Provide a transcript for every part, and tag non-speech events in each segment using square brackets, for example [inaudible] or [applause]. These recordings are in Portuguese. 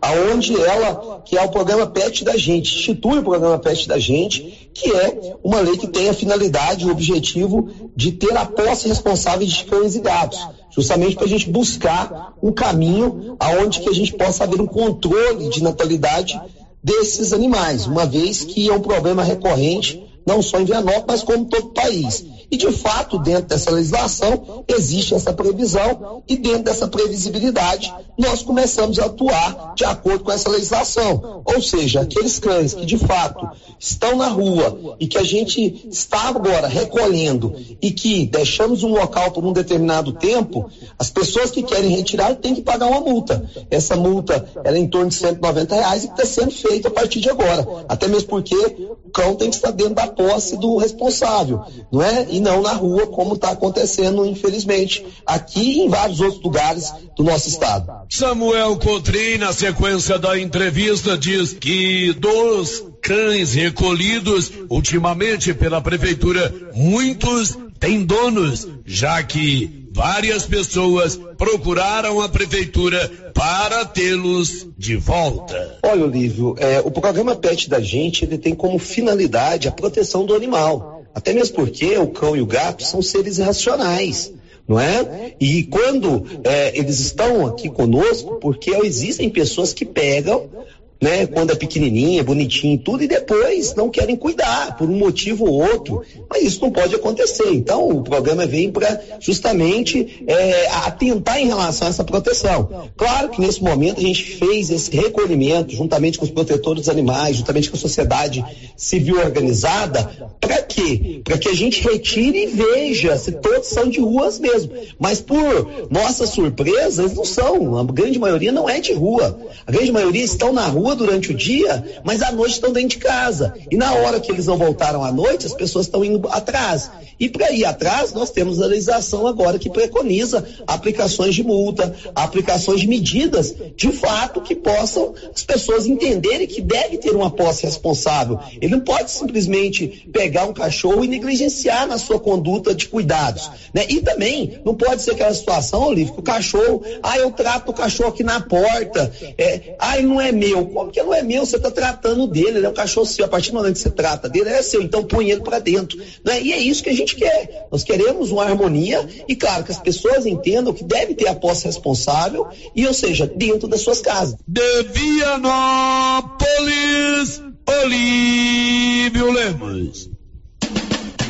aonde ela, que é o programa PET da gente, institui o programa PET da gente, que é uma lei que tem a finalidade, o objetivo de ter a posse responsável de cães e gatos, justamente para a gente buscar um caminho aonde que a gente possa haver um controle de natalidade desses animais, uma vez que é um problema recorrente não só em Vianópolis, mas como todo o país. E, de fato, dentro dessa legislação, existe essa previsão e, dentro dessa previsibilidade, nós começamos a atuar de acordo com essa legislação. Ou seja, aqueles cães que, de fato, estão na rua e que a gente está agora recolhendo e que deixamos um local por um determinado tempo, as pessoas que querem retirar têm que pagar uma multa. Essa multa é em torno de 190 reais e está sendo feita a partir de agora. Até mesmo porque o cão tem que estar dentro da posse do responsável, não é? E não na rua, como está acontecendo, infelizmente, aqui e em vários outros lugares do nosso estado. Samuel Cotrim, na sequência da entrevista, diz que dos cães recolhidos ultimamente pela prefeitura, muitos têm donos, já que várias pessoas procuraram a prefeitura para tê-los de volta. Olha, Olívio, é, o programa PET da gente ele tem como finalidade a proteção do animal. Até mesmo porque o cão e o gato são seres irracionais não é? E quando é, eles estão aqui conosco, porque existem pessoas que pegam né, quando é pequenininha, bonitinha e tudo, e depois não querem cuidar por um motivo ou outro. Mas isso não pode acontecer. Então, o programa vem para justamente é, atentar em relação a essa proteção. Claro que nesse momento a gente fez esse recolhimento, juntamente com os protetores dos animais, juntamente com a sociedade civil organizada, para quê? Para que a gente retire e veja se todos são de ruas mesmo. Mas por nossa surpresa, eles não são. A grande maioria não é de rua. A grande maioria estão na rua durante o dia, mas à noite estão dentro de casa. E na hora que eles não voltaram à noite, as pessoas estão indo atrás. E para ir atrás, nós temos a legislação agora que preconiza aplicações de multa, aplicações de medidas, de fato, que possam as pessoas entenderem que deve ter uma posse responsável. Ele não pode simplesmente pegar um cachorro e negligenciar na sua conduta de cuidados. Né? E também não pode ser aquela situação, Olívio, que o cachorro, ah, eu trato o cachorro aqui na porta, é, ah, ele não é meu. Como que não é meu? Você está tratando dele, ele é um cachorro seu. A partir do momento que você trata dele, é seu. Então põe ele para dentro. Né? E é isso que a gente quer. Nós queremos uma harmonia e, claro, que as pessoas entendam que deve ter a posse responsável e, ou seja, dentro das suas casas. De Vianópolis, Olívio Lemos.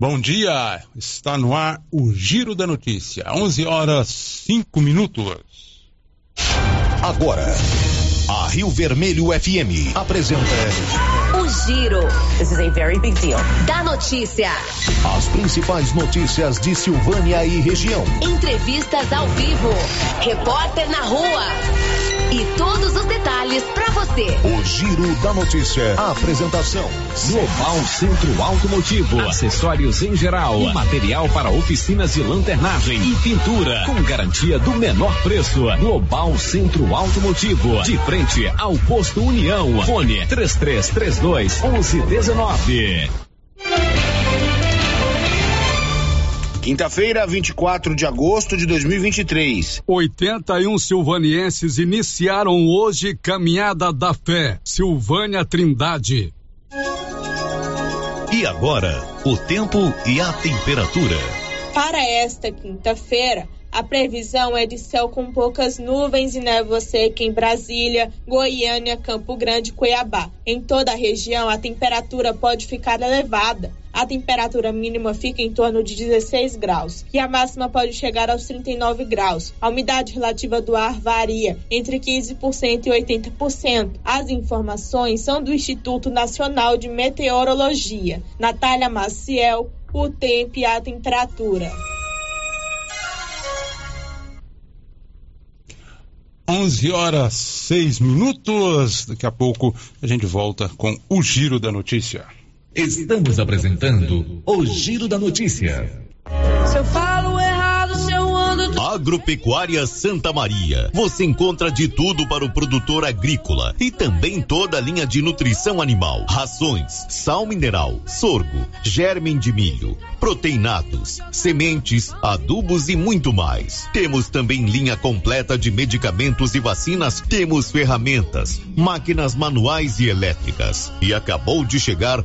Bom dia, está no ar o Giro da Notícia, 11 horas 5 minutos. Agora, a Rio Vermelho FM apresenta o Giro. This is a very big deal. Da notícia. As principais notícias de Silvânia e região. Entrevistas ao vivo. Repórter na rua e todos os detalhes para você. O Giro da Notícia. A apresentação: Global Centro Automotivo, acessórios em geral, material para oficinas de lanternagem e pintura, com garantia do menor preço. Global Centro Automotivo, de frente ao posto União. Fone 3332 1119. Quinta-feira, 24 de agosto de 2023. 81 silvanienses iniciaram hoje Caminhada da Fé. Silvânia Trindade. E agora, o tempo e a temperatura. Para esta quinta-feira, A previsão é de céu com poucas nuvens e névoa seca em Brasília, Goiânia, Campo Grande e Cuiabá. Em toda a região, a temperatura pode ficar elevada. A temperatura mínima fica em torno de 16 graus e a máxima pode chegar aos 39 graus. A umidade relativa do ar varia entre 15% e 80%. As informações são do Instituto Nacional de Meteorologia. Natália Maciel, o tempo e a temperatura. 11 horas 6 minutos. Daqui a pouco a gente volta com o Giro da Notícia. Estamos apresentando o Giro da Notícia. Se eu Agropecuária Santa Maria. Você encontra de tudo para o produtor agrícola e também toda a linha de nutrição animal, rações, sal mineral, sorgo, germe de milho, proteinados, sementes, adubos e muito mais. Temos também linha completa de medicamentos e vacinas. Temos ferramentas, máquinas manuais e elétricas. E acabou de chegar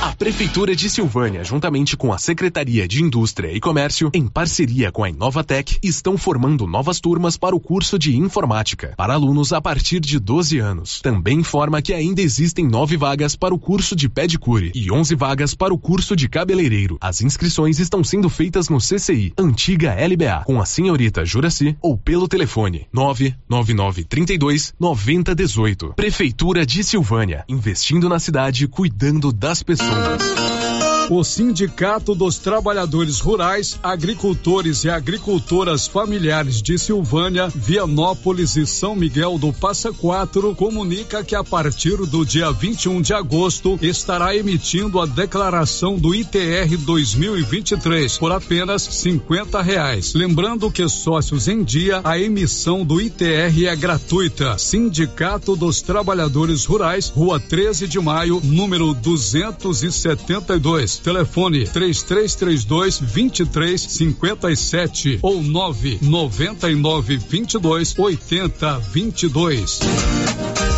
A Prefeitura de Silvânia, juntamente com a Secretaria de Indústria e Comércio, em parceria com a Inovatec, estão formando novas turmas para o curso de Informática, para alunos a partir de 12 anos. Também informa que ainda existem nove vagas para o curso de pedicure e 11 vagas para o curso de cabeleireiro. As inscrições estão sendo feitas no CCI, antiga LBA, com a senhorita Juraci ou pelo telefone 99932 9018. Prefeitura de Silvânia, investindo na cidade, cuidando das pessoas. Sons. O Sindicato dos Trabalhadores Rurais, Agricultores e Agricultoras Familiares de Silvânia, Vianópolis e São Miguel do Passa Quatro comunica que a partir do dia 21 de agosto estará emitindo a declaração do ITR 2023 por apenas 50 reais. Lembrando que sócios em dia, a emissão do ITR é gratuita. Sindicato dos Trabalhadores Rurais, Rua 13 de Maio, número 272. Telefone 3332 2357 ou 999 22 80 22.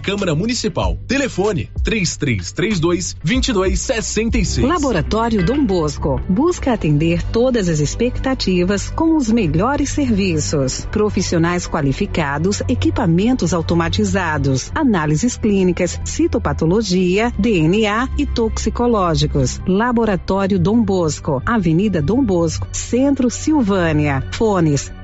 Câmara Municipal. Telefone 3332 2266. Laboratório Dom Bosco busca atender todas as expectativas com os melhores serviços. Profissionais qualificados, equipamentos automatizados, análises clínicas, citopatologia, DNA e toxicológicos. Laboratório Dom Bosco, Avenida Dom Bosco, Centro Silvânia. Fones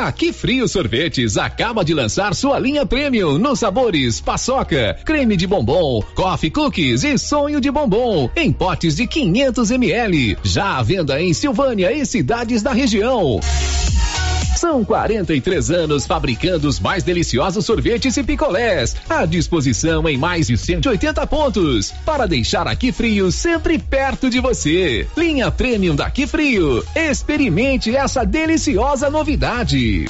A Que Frio Sorvetes acaba de lançar sua linha premium nos sabores paçoca, creme de bombom, coffee cookies e sonho de bombom em potes de 500 ml. Já à venda em Silvânia e cidades da região. São 43 anos fabricando os mais deliciosos sorvetes e picolés, à disposição em mais de 180 pontos, para deixar aqui frio sempre perto de você. Linha Premium daqui frio. Experimente essa deliciosa novidade.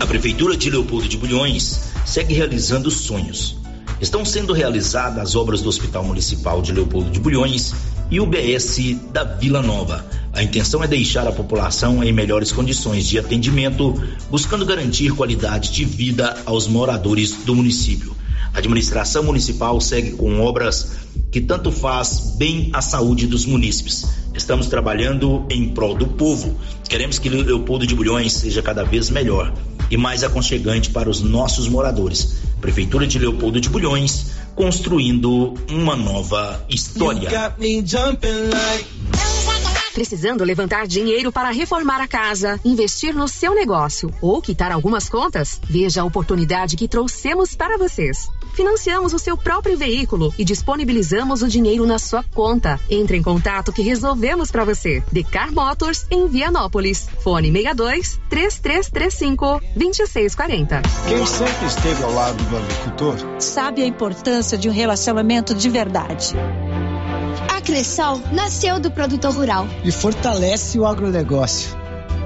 A Prefeitura de Leopoldo de Bulhões segue realizando sonhos. Estão sendo realizadas as obras do Hospital Municipal de Leopoldo de Bulhões e o BS da Vila Nova. A intenção é deixar a população em melhores condições de atendimento, buscando garantir qualidade de vida aos moradores do município. A administração municipal segue com obras que tanto faz bem à saúde dos munícipes. Estamos trabalhando em prol do povo. Queremos que Leopoldo de Bulhões seja cada vez melhor e mais aconchegante para os nossos moradores. Prefeitura de Leopoldo de Bulhões, construindo uma nova história. Precisando levantar dinheiro para reformar a casa, investir no seu negócio ou quitar algumas contas? Veja a oportunidade que trouxemos para vocês. Financiamos o seu próprio veículo e disponibilizamos o dinheiro na sua conta. Entre em contato que resolvemos para você. Decar Motors em Vianópolis. Fone 62 3335 2640. Quem sempre esteve ao lado do agricultor sabe a importância de um relacionamento de verdade. A Cressol nasceu do produtor rural e fortalece o agronegócio.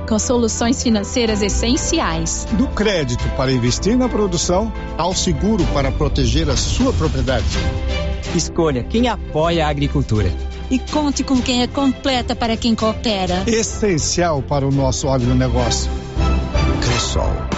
Com soluções financeiras essenciais. Do crédito para investir na produção ao seguro para proteger a sua propriedade. Escolha quem apoia a agricultura. E conte com quem é completa para quem coopera. Essencial para o nosso agronegócio. Cressol.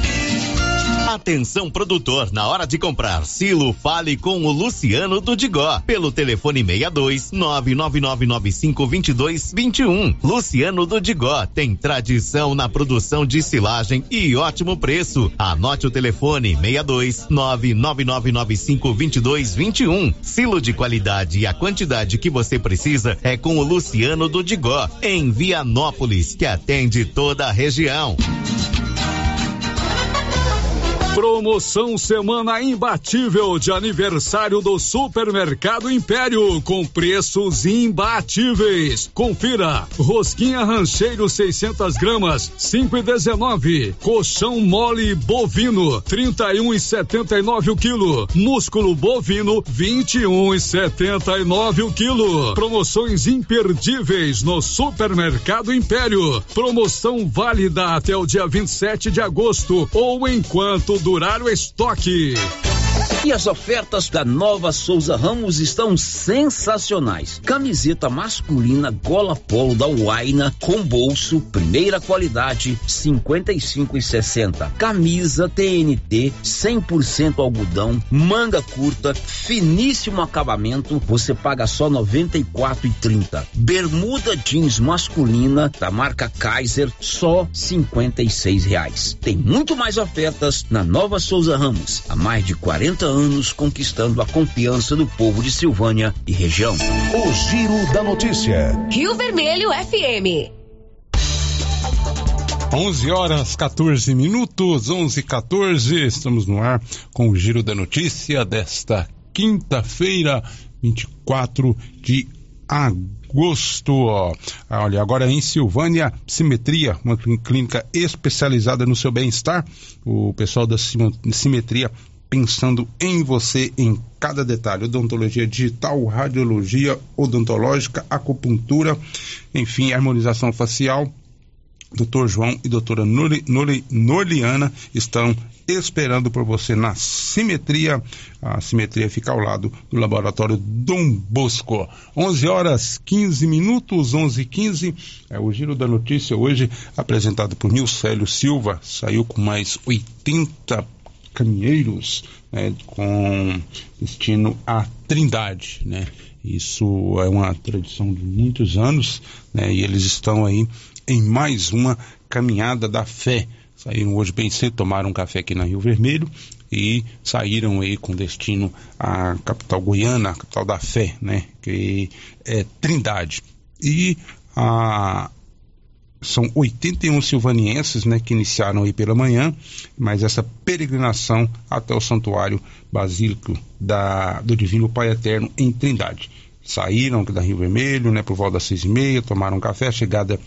Atenção produtor, na hora de comprar silo, fale com o Luciano do Digó, pelo telefone 62 999952221. Luciano do Digó tem tradição na produção de silagem e ótimo preço. Anote o telefone 62 999952221. Silo de qualidade e a quantidade que você precisa é com o Luciano do Digó, em Vianópolis, que atende toda a região. Promoção Semana Imbatível de aniversário do Supermercado Império com preços imbatíveis. Confira: rosquinha rancheiro 600 gramas 5,19; colchão mole bovino 31,79 o quilo; músculo bovino 21,79 o quilo. Promoções imperdíveis no Supermercado Império. Promoção válida até o dia 27 de agosto ou enquanto durar o estoque. E as ofertas da nova Souza Ramos estão sensacionais. Camiseta masculina gola polo da Waina com bolso, primeira qualidade, 55 e 60. Camisa TNT 100% algodão, manga curta, finíssimo acabamento, você paga só 94 e 30. Bermuda jeans masculina da marca Kaiser, só 56 reais. Tem muito mais ofertas na nova Souza Ramos, há mais de 40 anos conquistando a confiança do povo de Silvânia e região. O Giro da Notícia. Rio Vermelho FM. 11 horas 14 minutos, 11 e 14. Estamos no ar com o Giro da Notícia desta quinta-feira, 24 de agosto. Olha, agora em Silvânia, Simetria, uma clínica especializada no seu bem-estar. O pessoal da Simetria pensando em você em cada detalhe. Odontologia digital, radiologia odontológica, acupuntura, enfim, harmonização facial. Doutor João e doutora Noli, Noli, Noliana estão esperando por você na Simetria. A Simetria fica ao lado do Laboratório Dom Bosco. 11 horas 15 minutos, 11 e 15. É o Giro da Notícia hoje, apresentado por Nilcélio Silva. Saiu com mais 80 caminheiros né, com destino à Trindade, né? Isso é uma tradição de muitos anos, né? E eles estão aí em mais uma caminhada da fé. Saíram hoje bem cedo, tomaram um café aqui na Rio Vermelho e saíram aí com destino à capital goiana, a capital da fé, né? Que é Trindade. E a são 81 silvanienses né, que iniciaram aí pela manhã, mas essa peregrinação até o santuário basílico da, do Divino Pai Eterno em Trindade. Saíram da Rio Vermelho, né, por volta das seis e meia, tomaram um café, a chegada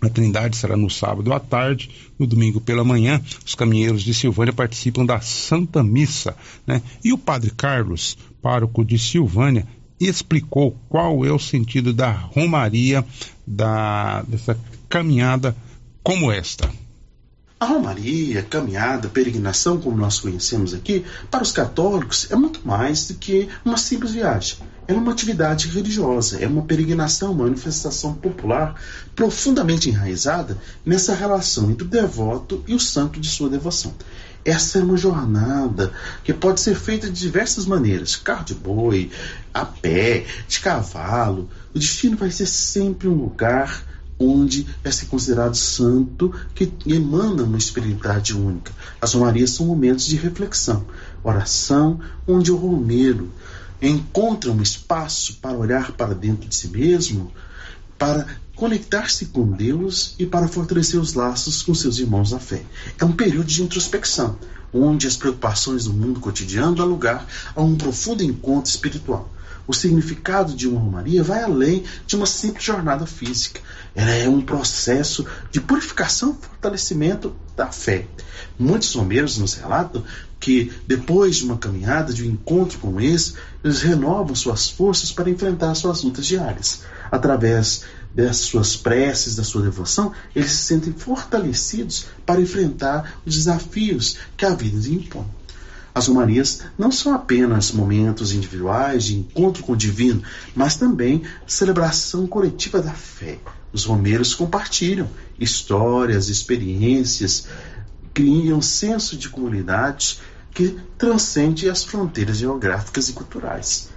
a Trindade será no sábado à tarde, no domingo pela manhã. Os caminheiros de Silvânia participam da Santa Missa, né? E o Padre Carlos, pároco de Silvânia, explicou qual é o sentido da romaria da dessa caminhada como esta. A romaria, caminhada, peregrinação, como nós conhecemos aqui, para os católicos é muito mais do que uma simples viagem. É uma atividade religiosa, é uma peregrinação, uma manifestação popular profundamente enraizada nessa relação entre o devoto e o santo de sua devoção. Essa é uma jornada que pode ser feita de diversas maneiras: carro de boi, a pé, de cavalo. O destino vai ser sempre um lugar onde é ser considerado santo, que emana uma espiritualidade única. As romarias são momentos de reflexão, oração, onde o romeiro encontra um espaço para olhar para dentro de si mesmo, para conectar-se com Deus e para fortalecer os laços com seus irmãos na fé. É um período de introspecção, onde as preocupações do mundo cotidiano dão lugar a um profundo encontro espiritual. O significado de uma romaria vai além de uma simples jornada física. Ela é um processo de purificação e fortalecimento da fé. Muitos romeiros nos relatam que, depois de uma caminhada, de um encontro com esse, eles renovam suas forças para enfrentar suas lutas diárias. Através das suas preces, da sua devoção, eles se sentem fortalecidos para enfrentar os desafios que a vida lhes impõe. As romarias não são apenas momentos individuais de encontro com o divino, mas também celebração coletiva da fé. Os romeiros compartilham histórias, experiências, criam senso de comunidade que transcende as fronteiras geográficas e culturais.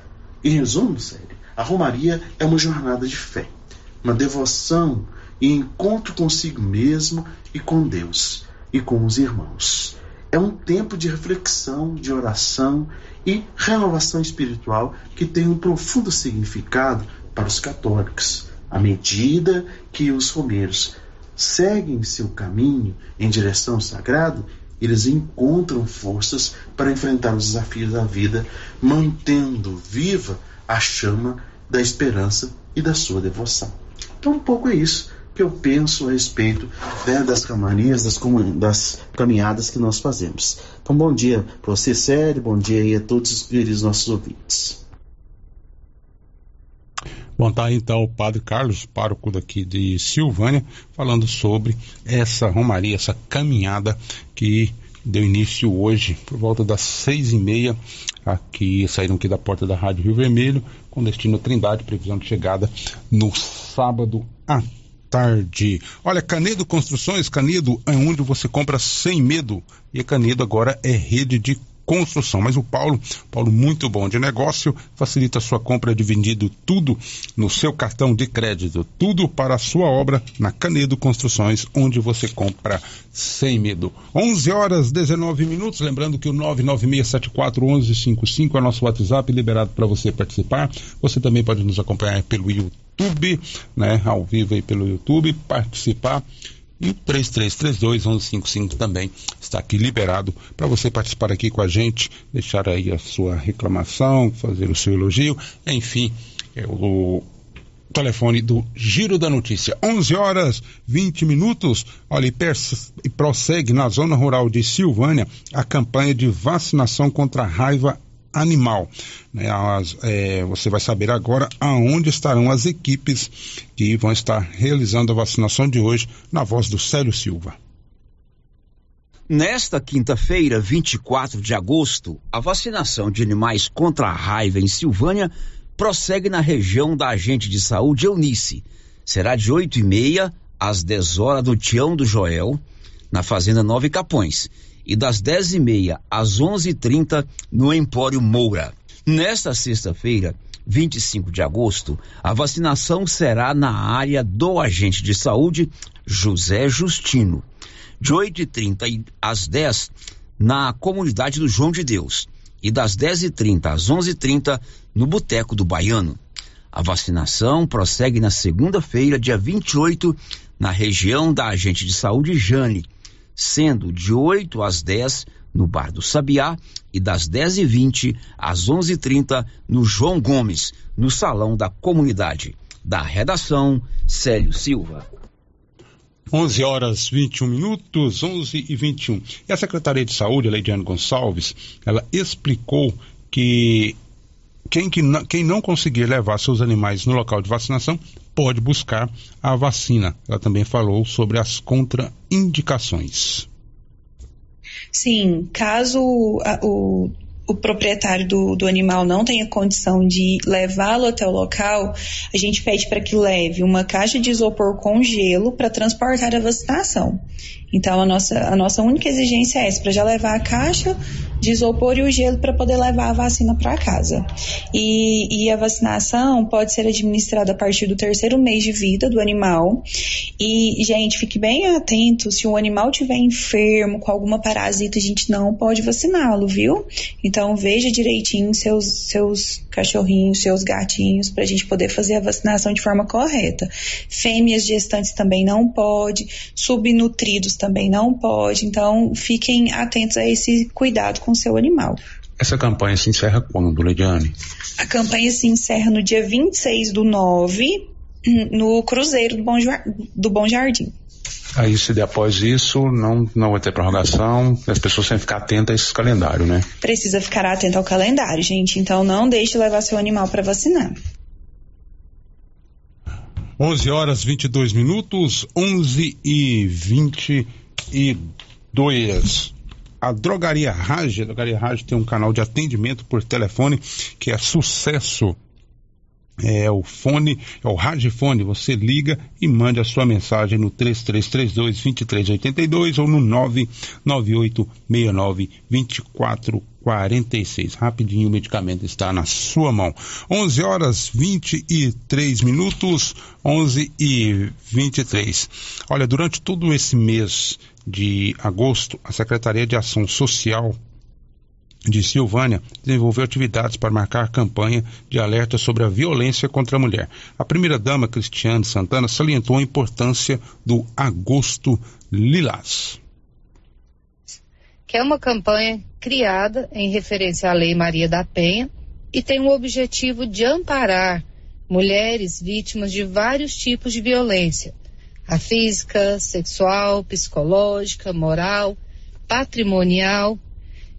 Em resumo, sério, a Romaria é uma jornada de fé, uma devoção e encontro consigo mesmo e com Deus e com os irmãos. É um tempo de reflexão, de oração e renovação espiritual que tem um profundo significado para os católicos. À medida que os romeiros seguem seu caminho em direção ao sagrado, eles encontram forças para enfrentar os desafios da vida, mantendo viva a chama da esperança e da sua devoção. Então, um pouco é isso que eu penso a respeito né, das camarias, das, das, caminhadas que nós fazemos. Então, bom dia para você, Sérgio, bom dia aí a todos os nossos ouvintes. Bom, tá aí então o Padre Carlos, pároco daqui de Silvânia, falando sobre essa romaria, essa caminhada que deu início hoje, por volta das seis e meia, aqui, saíram aqui da porta da Rádio Rio Vermelho, com destino Trindade, previsão de chegada no sábado à tarde. Olha, Canedo Construções, Canedo é onde você compra sem medo, e Canedo agora é rede de construção. Mas o Paulo, Paulo muito bom de negócio, facilita a sua compra de vendido tudo no seu cartão de crédito, tudo para a sua obra na Canedo Construções, onde você compra sem medo. 11 horas 19 minutos, lembrando que o 996741155 é nosso WhatsApp liberado para você participar. Você também pode nos acompanhar pelo YouTube, né, ao vivo aí pelo YouTube, participar e o 3332-1155 também está aqui liberado para você participar aqui com a gente, deixar aí a sua reclamação, fazer o seu elogio, enfim, é o telefone do Giro da Notícia. 11 horas 20 minutos. Olha, e, e prossegue na zona rural de Silvânia a campanha de vacinação contra a raiva animal. Né? As, é, você vai saber agora aonde estarão as equipes que vão estar realizando a vacinação de hoje na voz do Célio Silva. Nesta quinta-feira, 24 de agosto, a vacinação de animais contra a raiva em Silvânia prossegue na região da agente de saúde Eunice. Será de 8 e meia às 10 horas do Tião do Joel, na Fazenda Nove Capões e das 10 e meia às 11 e 30 no Empório Moura. Nesta sexta-feira, 25 de agosto, a vacinação será na área do agente de saúde José Justino, de 8h30 às 10 na comunidade do João de Deus e das 10h30 às 11h30 no Boteco do Baiano. A vacinação prossegue na segunda-feira, dia 28, na região da agente de saúde Jane, sendo de 8 às 10 no Bar do Sabiá e das 10h20 às 11h30 no João Gomes, no Salão da Comunidade. Da redação, Célio Silva. 11 horas 21 minutos, 11 e 21. E a Secretaria de Saúde, a Leidiane Gonçalves, ela explicou que quem, que não, quem não conseguir levar seus animais no local de vacinação pode buscar a vacina. Ela também falou sobre as contraindicações. Sim, caso o, o proprietário do, do animal não tenha condição de levá-lo até o local, a gente pede para que leve uma caixa de isopor com gelo para transportar a vacinação. Então, a nossa, a nossa única exigência é essa, para já levar a caixa de isopor e o gelo para poder levar a vacina para casa. E, e, a vacinação pode ser administrada a partir do terceiro mês de vida do animal. E, gente, fique bem atento, se o animal tiver enfermo com alguma parasita, a gente não pode vaciná-lo, viu? Então, veja direitinho seus, seus cachorrinhos, seus gatinhos, para a gente poder fazer a vacinação de forma correta. Fêmeas gestantes também não pode, subnutridos também não pode. Então, fiquem atentos a esse cuidado com o seu animal. Essa campanha se encerra quando, Leidiane? A campanha se encerra no dia 26 do 9, no Cruzeiro do Bom, do Bom Jardim. Aí, se após isso, não, não vai ter prorrogação, as pessoas têm que ficar atentas a esse calendário, né? Precisa ficar atento ao calendário, gente. Então, não deixe de levar seu animal para vacinar. 11 horas 22 minutos, 11 e 22. A Drogaria Raj, a Drogaria Raj tem um canal de atendimento por telefone que é sucesso. É o fone, é o Ragifone. Você liga e mande a sua mensagem no 3332 2382 ou no 998 69 24 46. Rapidinho, o medicamento está na sua mão. 11 horas 23 minutos, 11 e 23. Olha, durante todo esse mês de agosto, a Secretaria de Ação Social de Silvânia desenvolveu atividades para marcar campanha de alerta sobre a violência contra a mulher. A primeira-dama, Cristiane Santana, salientou a importância do Agosto Lilás que é uma campanha criada em referência à Lei Maria da Penha e tem o objetivo de amparar mulheres vítimas de vários tipos de violência, a física, sexual, psicológica, moral, patrimonial.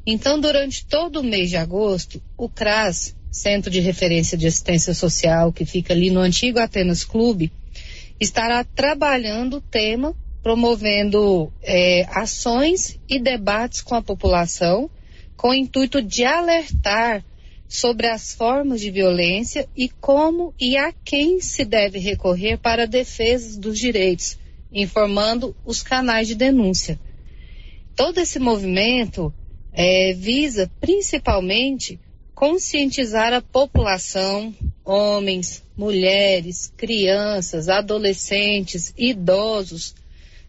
Então, durante todo o mês de agosto, o CRAS, Centro de Referência de Assistência Social, que fica ali no antigo Atenas Clube, estará trabalhando o tema promovendo é, ações e debates com a população, com o intuito de alertar sobre as formas de violência e como e a quem se deve recorrer para a defesa dos direitos, informando os canais de denúncia. Todo esse movimento é, visa principalmente conscientizar a população, homens, mulheres, crianças, adolescentes, idosos,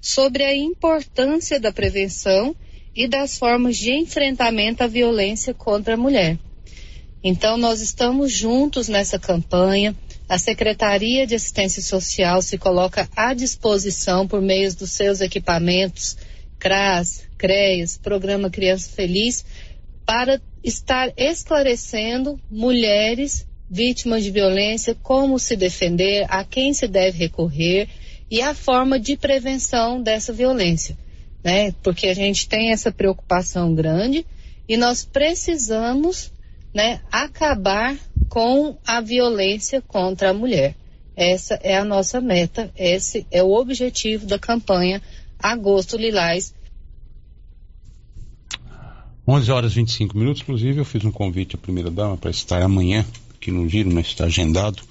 sobre a importância da prevenção e das formas de enfrentamento à violência contra a mulher. Então, nós estamos juntos nessa campanha. A Secretaria de Assistência Social se coloca à disposição por meio dos seus equipamentos, CRAS, CREAS, Programa Criança Feliz, para estar esclarecendo mulheres vítimas de violência, como se defender, a quem se deve recorrer e a forma de prevenção dessa violência, né? Porque a gente tem essa preocupação grande e nós precisamos, né, acabar com a violência contra a mulher. Essa é a nossa meta, esse é o objetivo da campanha Agosto Lilás. 11 horas e 25 minutos, inclusive eu fiz um convite à primeira dama para estar amanhã aqui no Giro, não está agendado.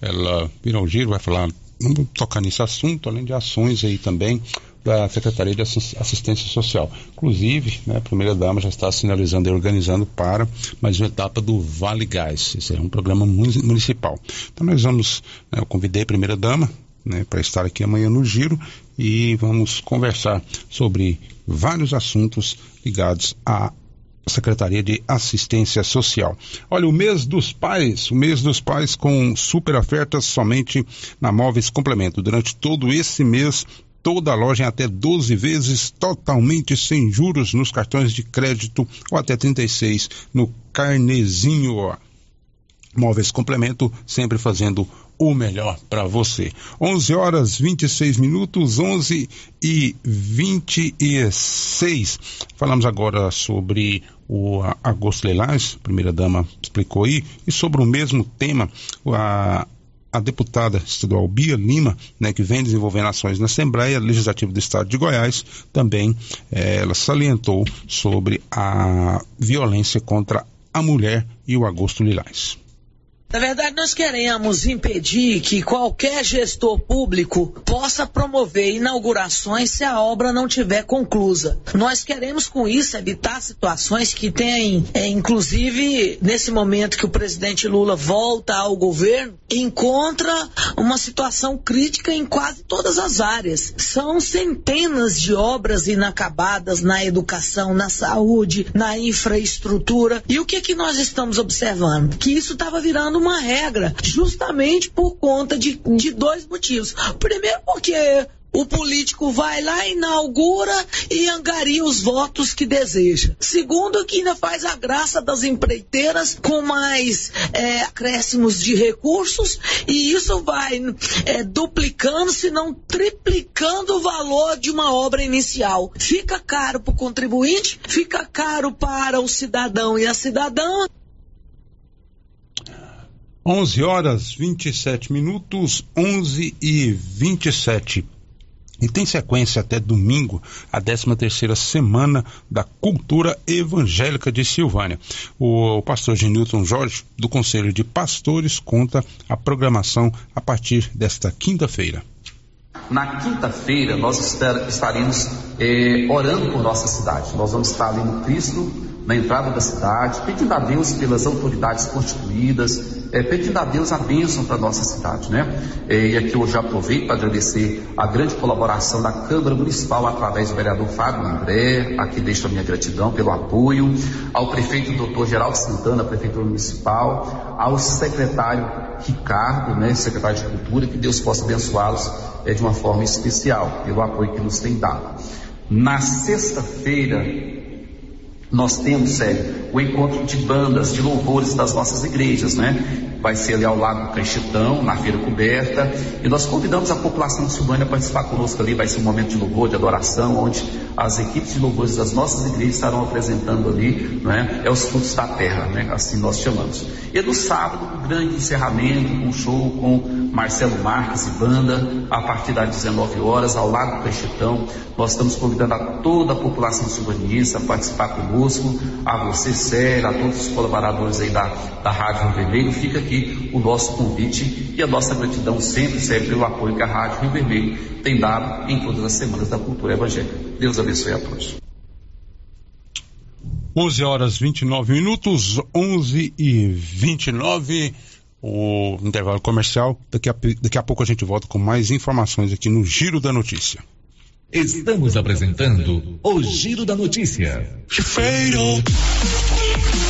Ela virá o Giro, vai falar vamos tocar nesse assunto, além de ações aí também da Secretaria de Assistência Social. Inclusive, né, a primeira-dama já está sinalizando e organizando para mais uma etapa do Vale Gás. Esse é um programa municipal. Então, nós vamos, né, eu convidei a primeira-dama né, para estar aqui amanhã no Giro e vamos conversar sobre vários assuntos ligados à Secretaria de Assistência Social. Olha, o mês dos pais, o mês dos pais com super ofertas somente na Móveis Complemento. Durante todo esse mês, toda a loja em até 12 vezes, totalmente sem juros nos cartões de crédito ou até 36 no carnezinho. Móveis Complemento, sempre fazendo o melhor para você. 11 horas 26 minutos, 11 e 26. Falamos agora sobre o Agosto Leilás, a primeira dama explicou aí, e sobre o mesmo tema, a a deputada estadual Bia Lima, né, que vem desenvolvendo ações na Assembleia Legislativa do Estado de Goiás, também eh, ela salientou sobre a violência contra a mulher e o agosto lilás. Na verdade, nós queremos impedir que qualquer gestor público possa promover inaugurações se a obra não tiver conclusa. Nós queremos com isso evitar situações que têm, é, inclusive nesse momento que o presidente Lula volta ao governo, encontra uma situação crítica em quase todas as áreas. São centenas de obras inacabadas na educação, na saúde, na infraestrutura. E o que que nós estamos observando? Que isso estava virando uma regra, justamente por conta de, de dois motivos. Primeiro, porque o político vai lá, inaugura e angaria os votos que deseja. Segundo, que ainda faz a graça das empreiteiras com mais é, acréscimos de recursos e isso vai é, duplicando, se não triplicando o valor de uma obra inicial. Fica caro para o contribuinte, fica caro para o cidadão e a cidadã 11 horas 27 minutos, 11 e 27. E tem sequência até domingo, a 13 terceira semana da cultura evangélica de Silvânia. O pastor Genilton Jorge, do Conselho de Pastores, conta a programação a partir desta quinta-feira. Na quinta-feira, nós estaremos eh, orando por nossa cidade. Nós vamos estar ali no Cristo, na entrada da cidade, pedindo a Deus pelas autoridades constituídas, é, pedindo a Deus a bênção para a nossa cidade, né? É, e aqui eu já aproveito para agradecer a grande colaboração da Câmara Municipal através do vereador Fábio André, aqui deixo a minha gratidão pelo apoio, ao prefeito doutor Geraldo Santana, Prefeitura Municipal, ao secretário Ricardo, né, secretário de Cultura, que Deus possa abençoá-los é, de uma forma especial, pelo apoio que nos tem dado. Na sexta-feira, nós temos, Sérgio, o encontro de bandas, de louvores das nossas igrejas, né? Vai ser ali ao lado do Canchitão, na feira coberta, e nós convidamos a população de Silvânia a participar conosco ali, vai ser um momento de louvor, de adoração, onde as equipes de louvores das nossas igrejas estarão apresentando ali, né? É os frutos da terra, né? Assim nós chamamos. E no sábado, um grande encerramento, um show com Marcelo Marques e banda, a partir das 19 horas, ao lado do Canchitão. Nós estamos convidando a toda a população silvaniense a participar conosco, a você, Sério, a todos os colaboradores aí da, da Rádio Vermelho. Fica aqui o nosso convite e a nossa gratidão sempre, sempre pelo apoio que a Rádio Rio Vermelho tem dado em todas as semanas da cultura evangélica. Deus abençoe a todos. 11 horas 29 minutos, 11 e 29 o intervalo comercial. Daqui a, daqui a pouco a gente volta com mais informações aqui no Giro da Notícia. Estamos apresentando o Giro da Notícia.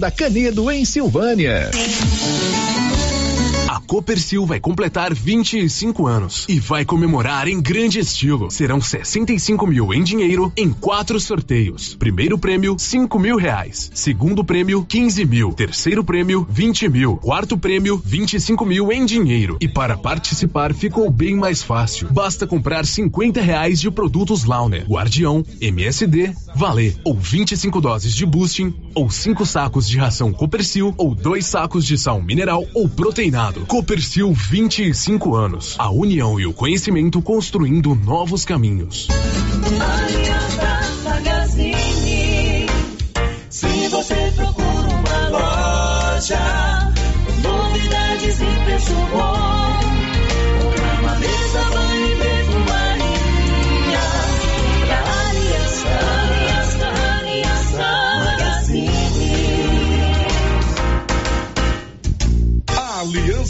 da Canedo, em Silvânia Copercil vai completar 25 anos e vai comemorar em grande estilo. Serão 65 mil em dinheiro em quatro sorteios. Primeiro prêmio, 5 mil reais. Segundo prêmio, 15 mil. Terceiro prêmio, 20 mil. Quarto prêmio, 25 mil em dinheiro. E para participar ficou bem mais fácil. Basta comprar 50 reais de produtos Launer, Guardião, MSD, Valer ou 25 doses de boosting ou 5 sacos de ração Copercil ou dois sacos de sal mineral ou proteinado. Copercil 25 anos. A união e o conhecimento construindo novos caminhos. Aliança Magazine. Se você procura uma loja, novidades e preço bom,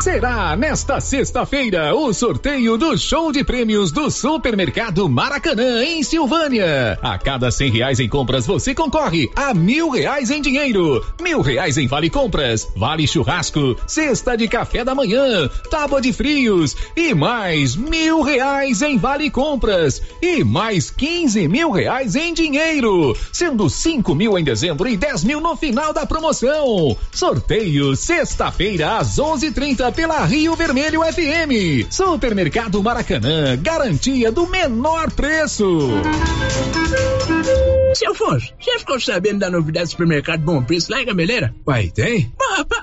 Será nesta sexta-feira o sorteio do show de prêmios do Supermercado Maracanã, em Silvânia. A cada cem reais em compras, você concorre a mil reais em dinheiro, mil reais em vale compras, vale churrasco, cesta de café da manhã, tábua de frios e mais mil reais em vale compras e mais quinze mil reais em dinheiro, sendo cinco mil em dezembro e dez mil no final da promoção. Sorteio sexta-feira às onze trinta pela Rio Vermelho FM. Supermercado Maracanã, garantia do menor preço. Seu Afonso, você ficou sabendo da novidade do supermercado Bom Preço lá em Gameleira? Uai, tem? Rapaz,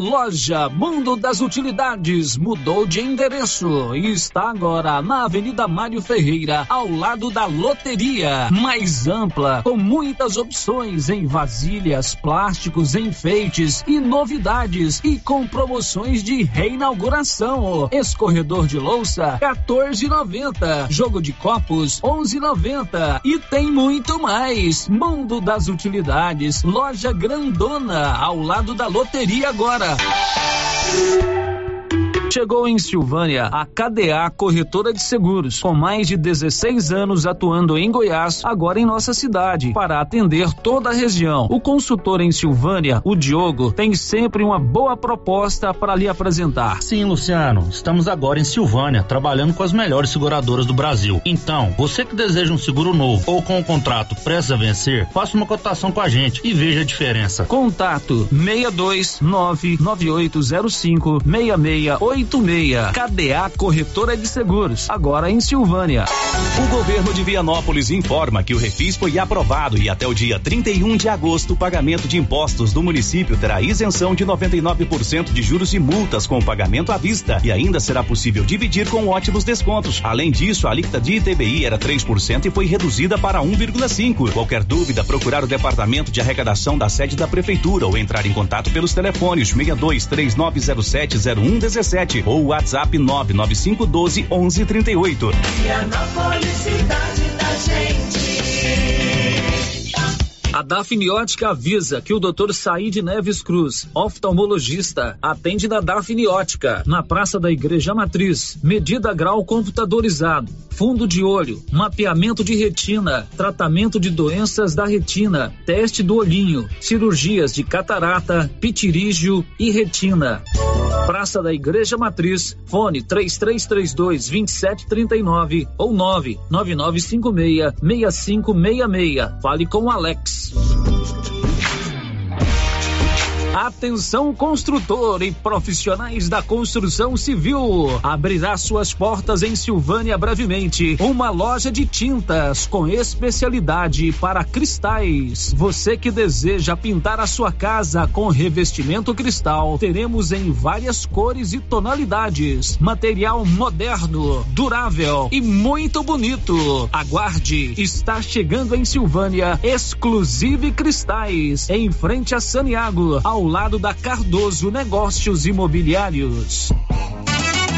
Loja Mundo das Utilidades mudou de endereço e está agora na Avenida Mário Ferreira, ao lado da loteria. Mais ampla, com muitas opções em vasilhas, plásticos, enfeites e novidades e com promoções de reinauguração. Escorredor de louça, 14,90. Jogo de copos, 11,90. E tem muito mais. Mundo das Utilidades, loja grandona, ao lado da loteria agora. うん。Chegou em Silvânia a KDA Corretora de Seguros, com mais de 16 anos atuando em Goiás, agora em nossa cidade, para atender toda a região. O consultor em Silvânia, o Diogo, tem sempre uma boa proposta para lhe apresentar. Sim, Luciano, estamos agora em Silvânia, trabalhando com as melhores seguradoras do Brasil. Então, você que deseja um seguro novo ou com um contrato prestes a vencer, faça uma cotação com a gente e veja a diferença. Contato 62 99805 6686. KDA Corretora de Seguros, agora em Silvânia. O governo de Vianópolis informa que o refis foi aprovado e até o dia 31 de agosto o pagamento de impostos do município terá isenção de 99% de juros e multas com pagamento à vista e ainda será possível dividir com ótimos descontos. Além disso, a alíquota de ITBI era 3% e foi reduzida para 1,5. Qualquer dúvida, procurar o departamento de arrecadação da sede da prefeitura ou entrar em contato pelos telefones 62 3907 0117 ou WhatsApp 99512 1138. Vianópolis, cidade da gente. A Dafniótica avisa que o Dr. Said Neves Cruz, oftalmologista, atende na Dafniótica, na Praça da Igreja Matriz. Medida grau computadorizado, fundo de olho, mapeamento de retina, tratamento de doenças da retina, teste do olhinho, cirurgias de catarata, pitirígio e retina. Praça da Igreja Matriz, fone 3332 2739 ou 99956 6566. Fale com o Alex. Atenção construtor e profissionais da construção civil. Abrirá suas portas em Silvânia brevemente. Uma loja de tintas com especialidade para cristais. Você que deseja pintar a sua casa com revestimento cristal, teremos em várias cores e tonalidades. Material moderno, durável e muito bonito. Aguarde, está chegando em Silvânia Exclusive Cristais, em frente a Saniago, ao lado da Cardoso Negócios Imobiliários.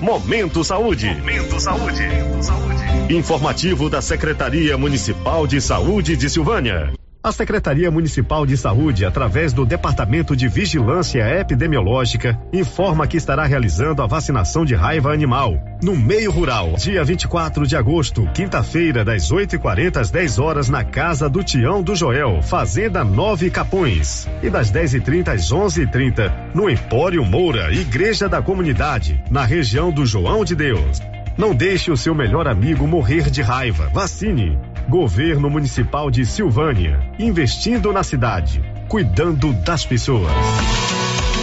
Momento Saúde. Momento Saúde. Informativo da Secretaria Municipal de Saúde de Silvânia. A Secretaria Municipal de Saúde, através do Departamento de Vigilância Epidemiológica, informa que estará realizando a vacinação de raiva animal no meio rural, dia 24 de agosto, quinta-feira, das 8h40 às 10 horas, na Casa do Tião do Joel, Fazenda Nove Capões. E das 10h30 às 11h30, no Empório Moura, Igreja da Comunidade, na região do João de Deus. Não deixe o seu melhor amigo morrer de raiva. Vacine. Governo Municipal de Silvânia. Investindo na cidade. Cuidando das pessoas.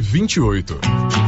28.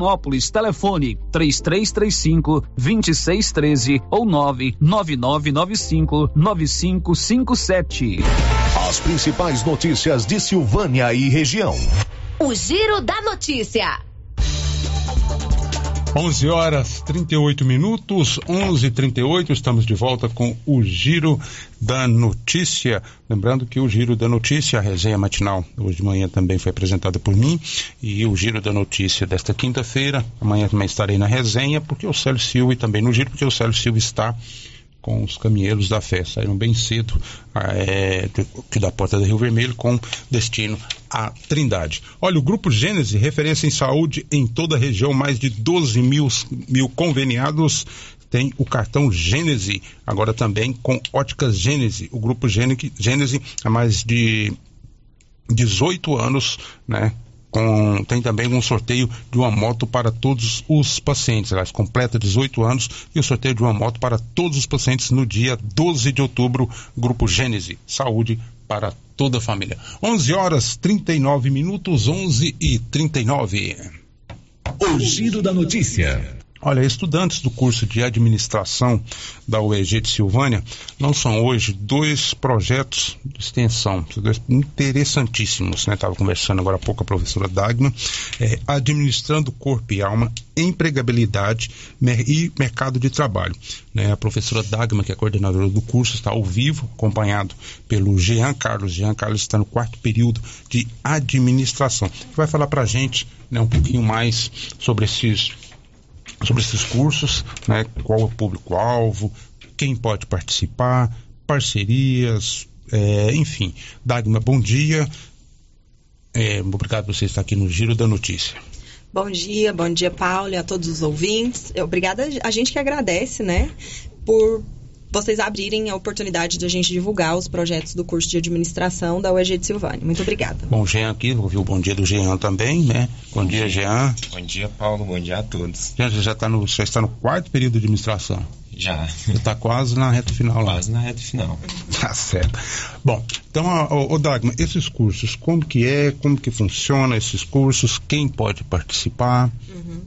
Vianópolis. Telefone 3335 2613 ou 99995 9557. As principais notícias de Silvânia e região. O Giro da Notícia. 11 horas 38 minutos, 11:38 estamos de volta com o Giro da Notícia. Lembrando que o Giro da Notícia, a resenha matinal, hoje de manhã também foi apresentada por mim, e o Giro da Notícia desta quinta-feira, amanhã também estarei na resenha, porque o Célio Silva, e também no Giro, porque o Célio Silva está com os caminheiros da fé. Saíram bem cedo é, da Porta do Rio Vermelho com destino à Trindade. Olha, o Grupo Gênese, referência em saúde em toda a região, mais de 12 mil, mil conveniados. Tem o cartão Gênese, agora também com óticas Gênese. O Grupo Gênese há mais de 18 anos, né? Com, tem também um sorteio de uma moto para todos os pacientes. Aliás, completa 18 anos e o sorteio de uma moto para todos os pacientes no dia 12 de outubro. Grupo Gênese. Saúde para toda a família. 11 horas 39 minutos, 11 e 39. O Giro da Notícia. Olha, estudantes do curso de administração da UEG de Silvânia lançam hoje dois projetos de extensão, interessantíssimos, né? Estava conversando agora há pouco com a professora Dagma, é, administrando corpo e alma, empregabilidade e mercado de trabalho. Né? A professora Dagma, que é coordenadora do curso, está ao vivo, acompanhado pelo Jean Carlos. Jean Carlos está no quarto período de administração. Vai falar para a gente né, um pouquinho mais sobre esses sobre esses cursos, né, qual é o público-alvo, quem pode participar, parcerias, é, enfim. Dagma, bom dia. É, obrigado por você estar aqui no Giro da Notícia. Bom dia, bom dia, Paulo, e a todos os ouvintes. Obrigada, a gente que agradece, né, por vocês abrirem a oportunidade de a gente divulgar os projetos do curso de administração da UEG de Silvânia. Muito obrigada. Bom, Jean aqui, ouviu o bom dia do Jean também, né? Bom dia, Jean. Bom dia, Paulo. Bom dia a todos. Jean, você já, tá no, já está no quarto período de administração. Já. Você está quase na reta final lá. Quase na reta final. Tá certo. Bom, então, ô, ô Dagma, esses cursos, como que é, como que funciona esses cursos, quem pode participar,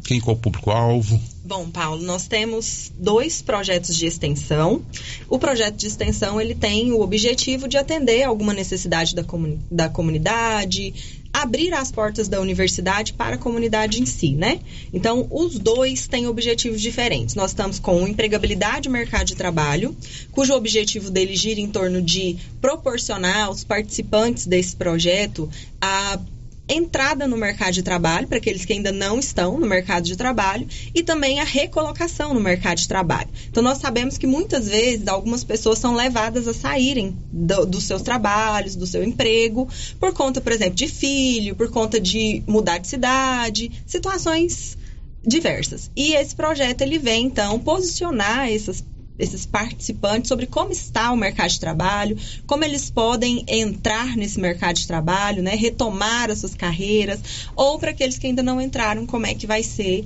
quem qual é o público-alvo? Bom, Paulo, nós temos dois projetos de extensão. O projeto de extensão ele tem o objetivo de atender alguma necessidade da, comuni da comunidade, abrir as portas da universidade para a comunidade em si, né? Então, os dois têm objetivos diferentes. Nós estamos com empregabilidade e mercado de trabalho, cujo objetivo dele gira em torno de proporcionar aos participantes desse projeto a entrada no mercado de trabalho para aqueles que ainda não estão no mercado de trabalho e também a recolocação no mercado de trabalho. Então nós sabemos que muitas vezes algumas pessoas são levadas a saírem do- dos seus trabalhos, do seu emprego, por conta, por exemplo, de filho, por conta de mudar de cidade, situações diversas. E esse projeto ele vem então posicionar essas esses participantes sobre como está o mercado de trabalho, como eles podem entrar nesse mercado de trabalho, né, retomar as suas carreiras, ou para aqueles que ainda não entraram, como é que vai ser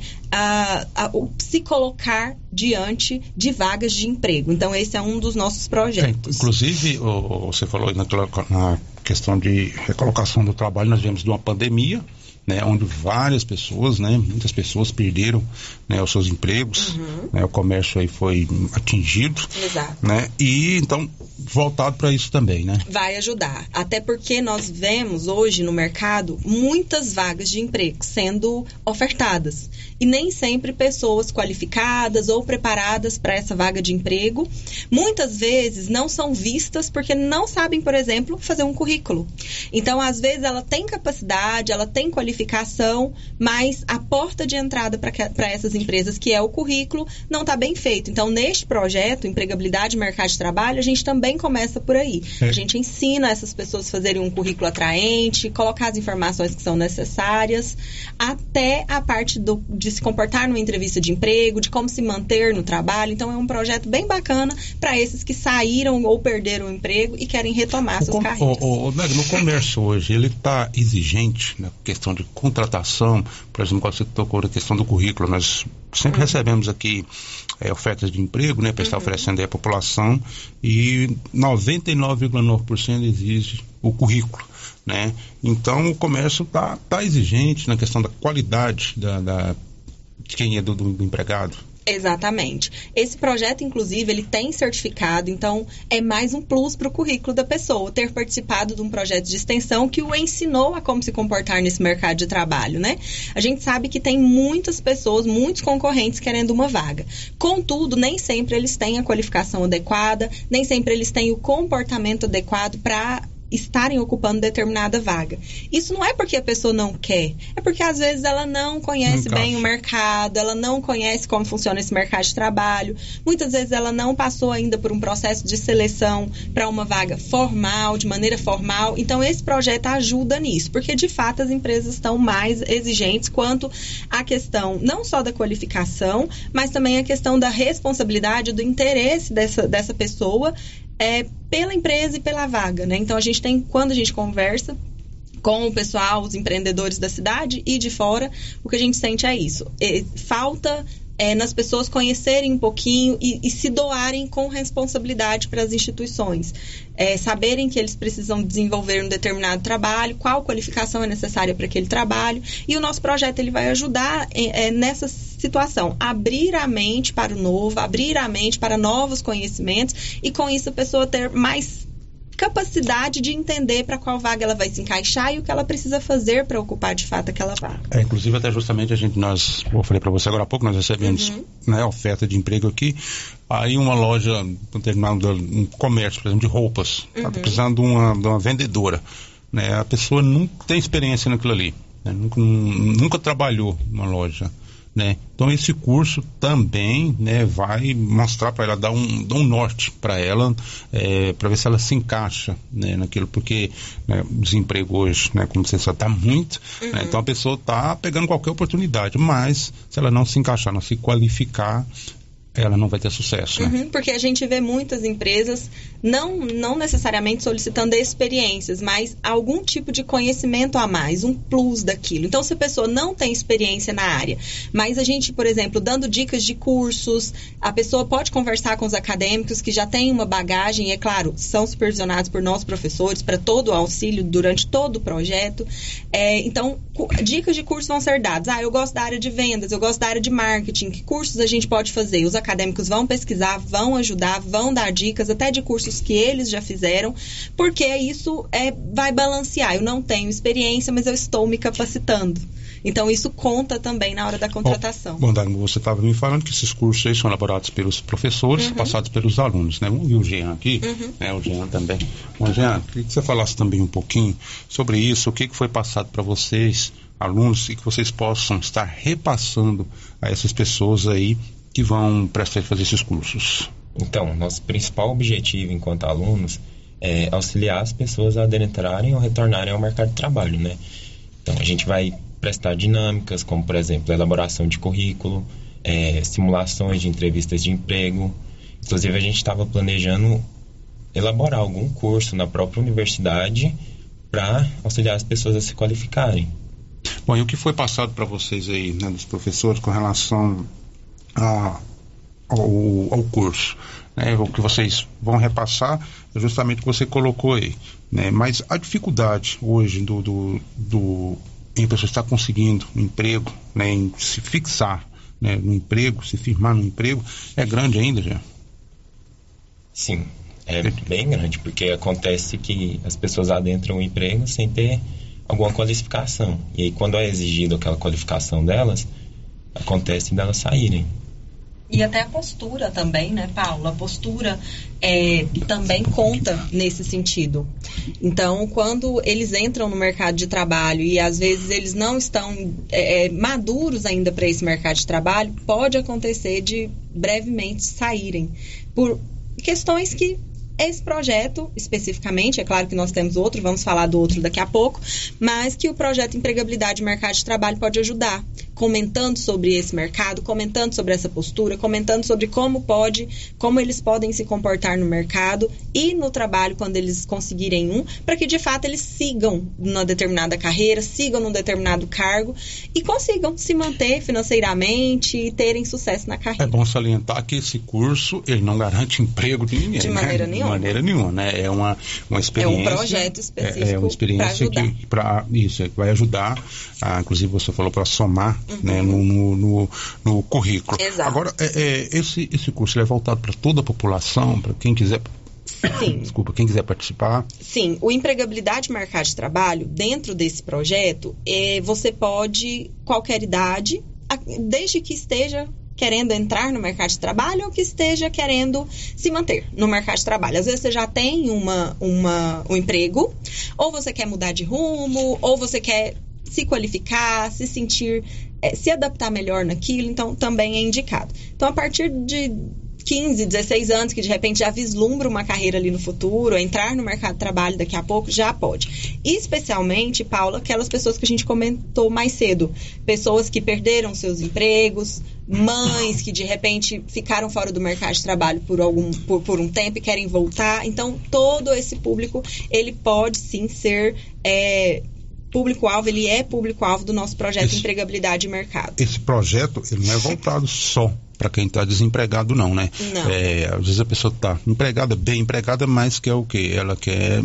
o se colocar diante de vagas de emprego. Então, esse é um dos nossos projetos. Inclusive, o- o- você falou na, na questão de recolocação do trabalho, nós viemos de uma pandemia, né, onde várias pessoas, né, muitas pessoas perderam né, os seus empregos, né, o comércio aí foi atingido, Exato. né, e então voltado para isso também, né? vai ajudar. Até porque nós vemos hoje no mercado muitas vagas de emprego sendo ofertadas. E nem sempre pessoas qualificadas ou preparadas para essa vaga de emprego, muitas vezes não são vistas porque não sabem, por exemplo, fazer um currículo. Então, às vezes, ela tem capacidade, ela tem qualificação, mas a porta de entrada para essas empresas, que é o currículo, não está bem feito. Então, neste projeto, Empregabilidade e Mercado de Trabalho, a gente também começa por aí. É. A gente ensina essas pessoas a fazerem um currículo atraente, colocar as informações que são necessárias, até a parte do- de se comportar numa entrevista de emprego, de como se manter no trabalho. Então, é um projeto bem bacana para esses que saíram ou perderam o emprego e querem retomar suas Com- carreiras. o, o, o no comércio hoje, ele está exigente na questão de contratação, por exemplo, quando você tocou na questão do currículo, nós sempre recebemos aqui eh, ofertas de emprego, né, para estar oferecendo aí à população, e 99,9% exige o currículo. Né? Então o comércio está tá exigente na questão da qualidade da, da- de quem é do- do empregado. Exatamente. Esse projeto, inclusive, ele tem certificado, então é mais um plus para o currículo da pessoa ter participado de um projeto de extensão que o ensinou a como se comportar nesse mercado de trabalho, né? A gente sabe que tem muitas pessoas, muitos concorrentes querendo uma vaga. Contudo, nem sempre eles têm a qualificação adequada, nem sempre eles têm o comportamento adequado para estarem ocupando determinada vaga. Isso não é porque a pessoa não quer, é porque às vezes ela não conhece Encaixa. bem o mercado, ela não conhece como funciona esse mercado de trabalho. Muitas vezes ela não passou ainda por um processo de seleção para uma vaga formal, de maneira formal. Então esse projeto ajuda nisso, porque de fato as empresas estão mais exigentes quanto à questão não só da qualificação, mas também a questão da responsabilidade, do interesse dessa, dessa pessoa é, pela empresa e pela vaga, né? Então a gente tem, quando a gente conversa com o pessoal, os empreendedores da cidade e de fora, o que a gente sente é isso. É, falta é, nas pessoas conhecerem um pouquinho e, e se doarem com responsabilidade para as instituições. É, saberem que eles precisam desenvolver um determinado trabalho, qual qualificação é necessária para aquele trabalho. E o nosso projeto ele vai ajudar é, nessa situação, abrir a mente para o novo, abrir a mente para novos conhecimentos e com isso a pessoa ter mais capacidade de entender para qual vaga ela vai se encaixar e o que ela precisa fazer para ocupar de fato aquela vaga. É, inclusive até justamente a gente nós, eu falei para você agora há pouco, nós recebemos Uhum. né, oferta de emprego aqui. Aí uma loja, um determinado um comércio, por exemplo, de roupas, está Uhum. precisando de uma, de uma vendedora. Né? A pessoa nunca tem experiência naquilo ali, né? nunca, nunca trabalhou numa loja. Né? Então esse curso também né, vai mostrar para ela, dar um, dar um norte para ela, para ver se ela se encaixa né, naquilo, porque né, o desemprego hoje, né, como você sabe, está muito, né? então a pessoa está pegando qualquer oportunidade, mas se ela não se encaixar, não se qualificar, ela não vai ter sucesso. Né? Uhum, porque a gente vê muitas empresas não, não necessariamente solicitando experiências, mas algum tipo de conhecimento a mais, um plus daquilo. Então, se a pessoa não tem experiência na área, mas a gente, por exemplo, dando dicas de cursos, a pessoa pode conversar com os acadêmicos que já têm uma bagagem, e é claro, são supervisionados por nós professores para todo o auxílio durante todo o projeto. É, então, dicas de cursos vão ser dadas. Ah, eu gosto da área de vendas, eu gosto da área de marketing, que cursos a gente pode fazer? Os acadêmicos vão pesquisar, vão ajudar, vão dar dicas, até de cursos que eles já fizeram, porque isso é, vai balancear. Eu não tenho experiência, mas eu estou me capacitando. Então, isso conta também na hora da contratação. Bom, Dagmar, você estava me falando que esses cursos aí são elaborados pelos professores, Uhum. passados pelos alunos, né? Vamos ver o Jean aqui, Uhum. né? O Jean também. Bom, Jean, queria que você falasse também um pouquinho sobre isso, o que, que foi passado para vocês, alunos, e que vocês possam estar repassando a essas pessoas aí que vão prestar fazer esses cursos. Então, nosso principal objetivo enquanto alunos é auxiliar as pessoas a adentrarem ou retornarem ao mercado de trabalho, né? Então, a gente vai prestar dinâmicas, como, por exemplo, elaboração de currículo, é, simulações de entrevistas de emprego. Inclusive, a gente estava planejando elaborar algum curso na própria universidade para auxiliar as pessoas a se qualificarem. Bom, e o que foi passado para vocês aí, né, dos professores, com relação ao, ao curso? Né, o que vocês vão repassar é justamente o que você colocou aí. Né, mas a dificuldade hoje do, do, do em a pessoa estar conseguindo um emprego, né, em se fixar né, no emprego, se firmar no emprego, é grande ainda, já. Sim, é bem grande, porque acontece que as pessoas adentram o emprego sem ter alguma qualificação. E aí, quando é exigido aquela qualificação delas, acontece delas saírem. E até a postura também, né, Paulo? A postura é, também conta nesse sentido. Então, quando eles entram no mercado de trabalho e às vezes eles não estão é, é, maduros ainda para esse mercado de trabalho, pode acontecer de brevemente saírem por questões que esse projeto, especificamente, é claro que nós temos outro, vamos falar do outro daqui a pouco, mas que o projeto Empregabilidade e Mercado de Trabalho pode ajudar, comentando sobre esse mercado, comentando sobre essa postura, comentando sobre como pode, como eles podem se comportar no mercado e no trabalho quando eles conseguirem um, para que de fato eles sigam numa determinada carreira, sigam num determinado cargo e consigam se manter financeiramente e terem sucesso na carreira. É bom salientar que esse curso ele não garante emprego de ninguém. De né? maneira De nenhuma. Maneira nenhuma, né? É uma, uma experiência. projeto específico É, é uma experiência pra que pra, isso é, que vai ajudar. ah, inclusive você falou para somar Uhum. né, no, no, no, no currículo. Exato. Agora é, é, esse esse curso ele é voltado para toda a população, para quem quiser. Sim. [coughs] Desculpa, quem quiser participar. Sim, o empregabilidade mercado de trabalho, dentro desse projeto, é, você pode, qualquer idade, a- desde que esteja querendo entrar no mercado de trabalho ou que esteja querendo se manter no mercado de trabalho. Às vezes você já tem uma, uma, um emprego, ou você quer mudar de rumo, ou você quer se qualificar, se sentir, eh, se adaptar melhor naquilo, então também é indicado. Então, a partir de 15, 16 anos, que de repente já vislumbra uma carreira ali no futuro, entrar no mercado de trabalho daqui a pouco, já pode. E especialmente, Paula, aquelas pessoas que a gente comentou mais cedo. Pessoas que perderam seus empregos, mães que de repente ficaram fora do mercado de trabalho por algum por, por um tempo e querem voltar. Então, todo esse público, ele pode sim ser. é, público-alvo, ele é público-alvo do nosso projeto Empregabilidade e Mercado. Esse projeto, ele não é voltado só para quem está desempregado, não, né? Não. É, às vezes a pessoa está empregada, bem empregada, mas quer o quê? Ela quer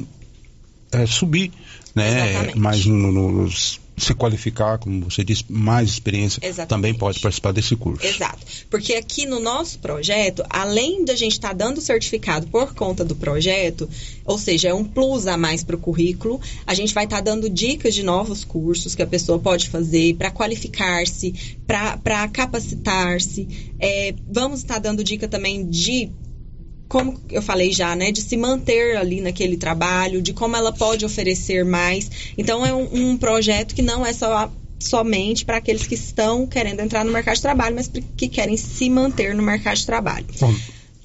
é, subir, né? Exatamente. Mais no, no- se qualificar, como você disse, mais experiência, Exatamente. também pode participar desse curso. Exato. Porque aqui no nosso projeto, além da gente estar dando certificado por conta do projeto, ou seja, é um plus a mais para o currículo, a gente vai estar dando dicas de novos cursos que a pessoa pode fazer para qualificar-se, para capacitar-se. É, vamos estar dando dica também de como eu falei já, né, de se manter ali naquele trabalho, de como ela pode oferecer mais. Então é um, um projeto que não é só somente para aqueles que estão querendo entrar no mercado de trabalho, mas que querem se manter no mercado de trabalho. Bom,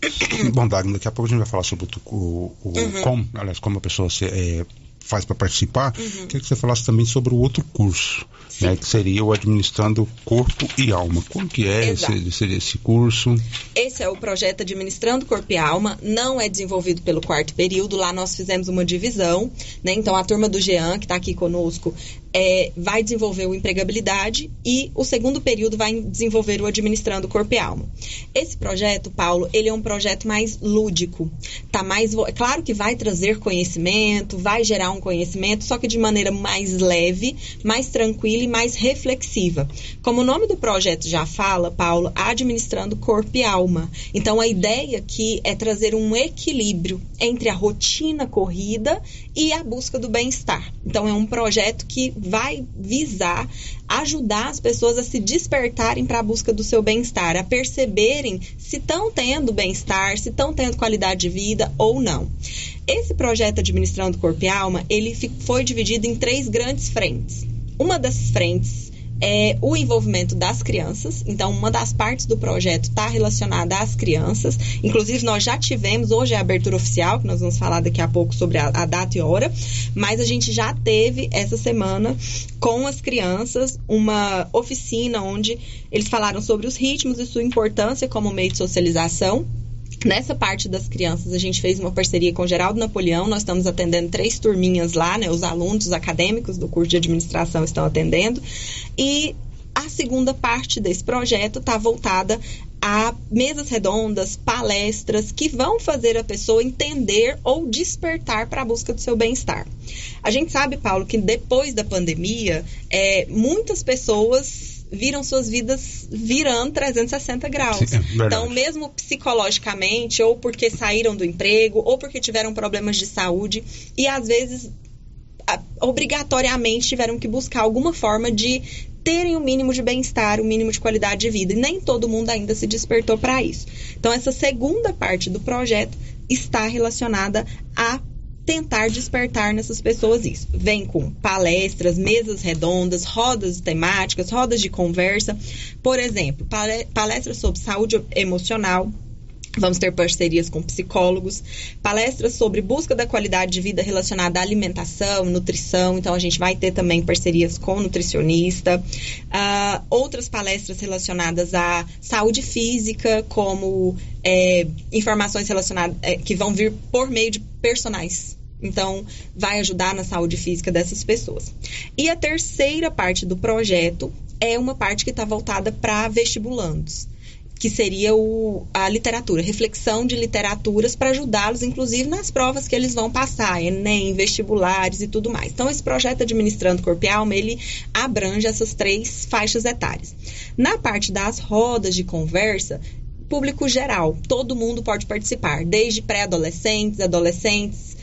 [coughs] bom Dagmar, daqui a pouco a gente vai falar sobre o, o, o Uhum. como, aliás, como a pessoa se, é, faz para participar. Queria que você falasse também sobre o outro curso, né, que seria o Administrando Corpo e Alma. Como que é esse, esse, esse curso? Esse é o projeto Administrando Corpo e Alma, não é desenvolvido pelo quarto período, lá nós fizemos uma divisão, né? Então a turma do Jean, que está aqui conosco, é, vai desenvolver o empregabilidade e o segundo período vai desenvolver o Administrando Corpo e Alma. Esse projeto, Paulo, ele é um projeto mais lúdico, tá mais, claro que vai trazer conhecimento, vai gerar um conhecimento, só que de maneira mais leve, mais tranquila e mais reflexiva. Como o nome do projeto já fala, Paulo, administrando corpo e alma. Então a ideia aqui é trazer um equilíbrio entre a rotina corrida e a busca do bem-estar. Então é um projeto que vai visar ajudar as pessoas a se despertarem para a busca do seu bem-estar, a perceberem se estão tendo bem-estar, se estão tendo qualidade de vida ou não. Esse projeto Administrando Corpo e Alma, ele foi dividido em três grandes frentes. Uma das frentes é o envolvimento das crianças. Então, uma das partes do projeto está relacionada às crianças. Inclusive, nós já tivemos, hoje é a abertura oficial, que nós vamos falar daqui a pouco sobre a, a data e hora, mas a gente já teve essa semana com as crianças uma oficina onde eles falaram sobre os ritmos e sua importância como meio de socialização. Nessa parte das crianças, a gente fez uma parceria com o Geraldo Napoleão. Nós estamos atendendo três turminhas lá, né? Os alunos, os acadêmicos do curso de administração estão atendendo. E a segunda parte desse projeto está voltada a mesas redondas, palestras que vão fazer a pessoa entender ou despertar para a busca do seu bem-estar. A gente sabe, Paulo, que depois da pandemia, é, muitas pessoas viram suas vidas virando 360 graus. Sim, é então, mesmo psicologicamente, ou porque saíram do emprego, ou porque tiveram problemas de saúde, e às vezes obrigatoriamente tiveram que buscar alguma forma de terem o mínimo de bem-estar, o mínimo de qualidade de vida. E nem todo mundo ainda se despertou para isso. Então, essa segunda parte do projeto está relacionada a tentar despertar nessas pessoas isso. Vem com palestras, mesas redondas, rodas temáticas, rodas de conversa. Por exemplo, pale- palestras sobre saúde emocional, Vamos ter parcerias com psicólogos, palestras sobre busca da qualidade de vida relacionada à alimentação, nutrição. Então, a gente vai ter também parcerias com nutricionista. Ah, outras palestras relacionadas à saúde física, como é, informações relacionadas é, que vão vir por meio de personagens. Então, vai ajudar na saúde física dessas pessoas. E a terceira parte do projeto é uma parte que está voltada para vestibulandos que seria o, a literatura, reflexão de literaturas para ajudá-los, inclusive, nas provas que eles vão passar, Enem, vestibulares e tudo mais. Então, esse projeto Administrando Corpo e Alma, ele abrange essas três faixas etárias. Na parte das rodas de conversa, público geral, todo mundo pode participar, desde pré-adolescentes, adolescentes,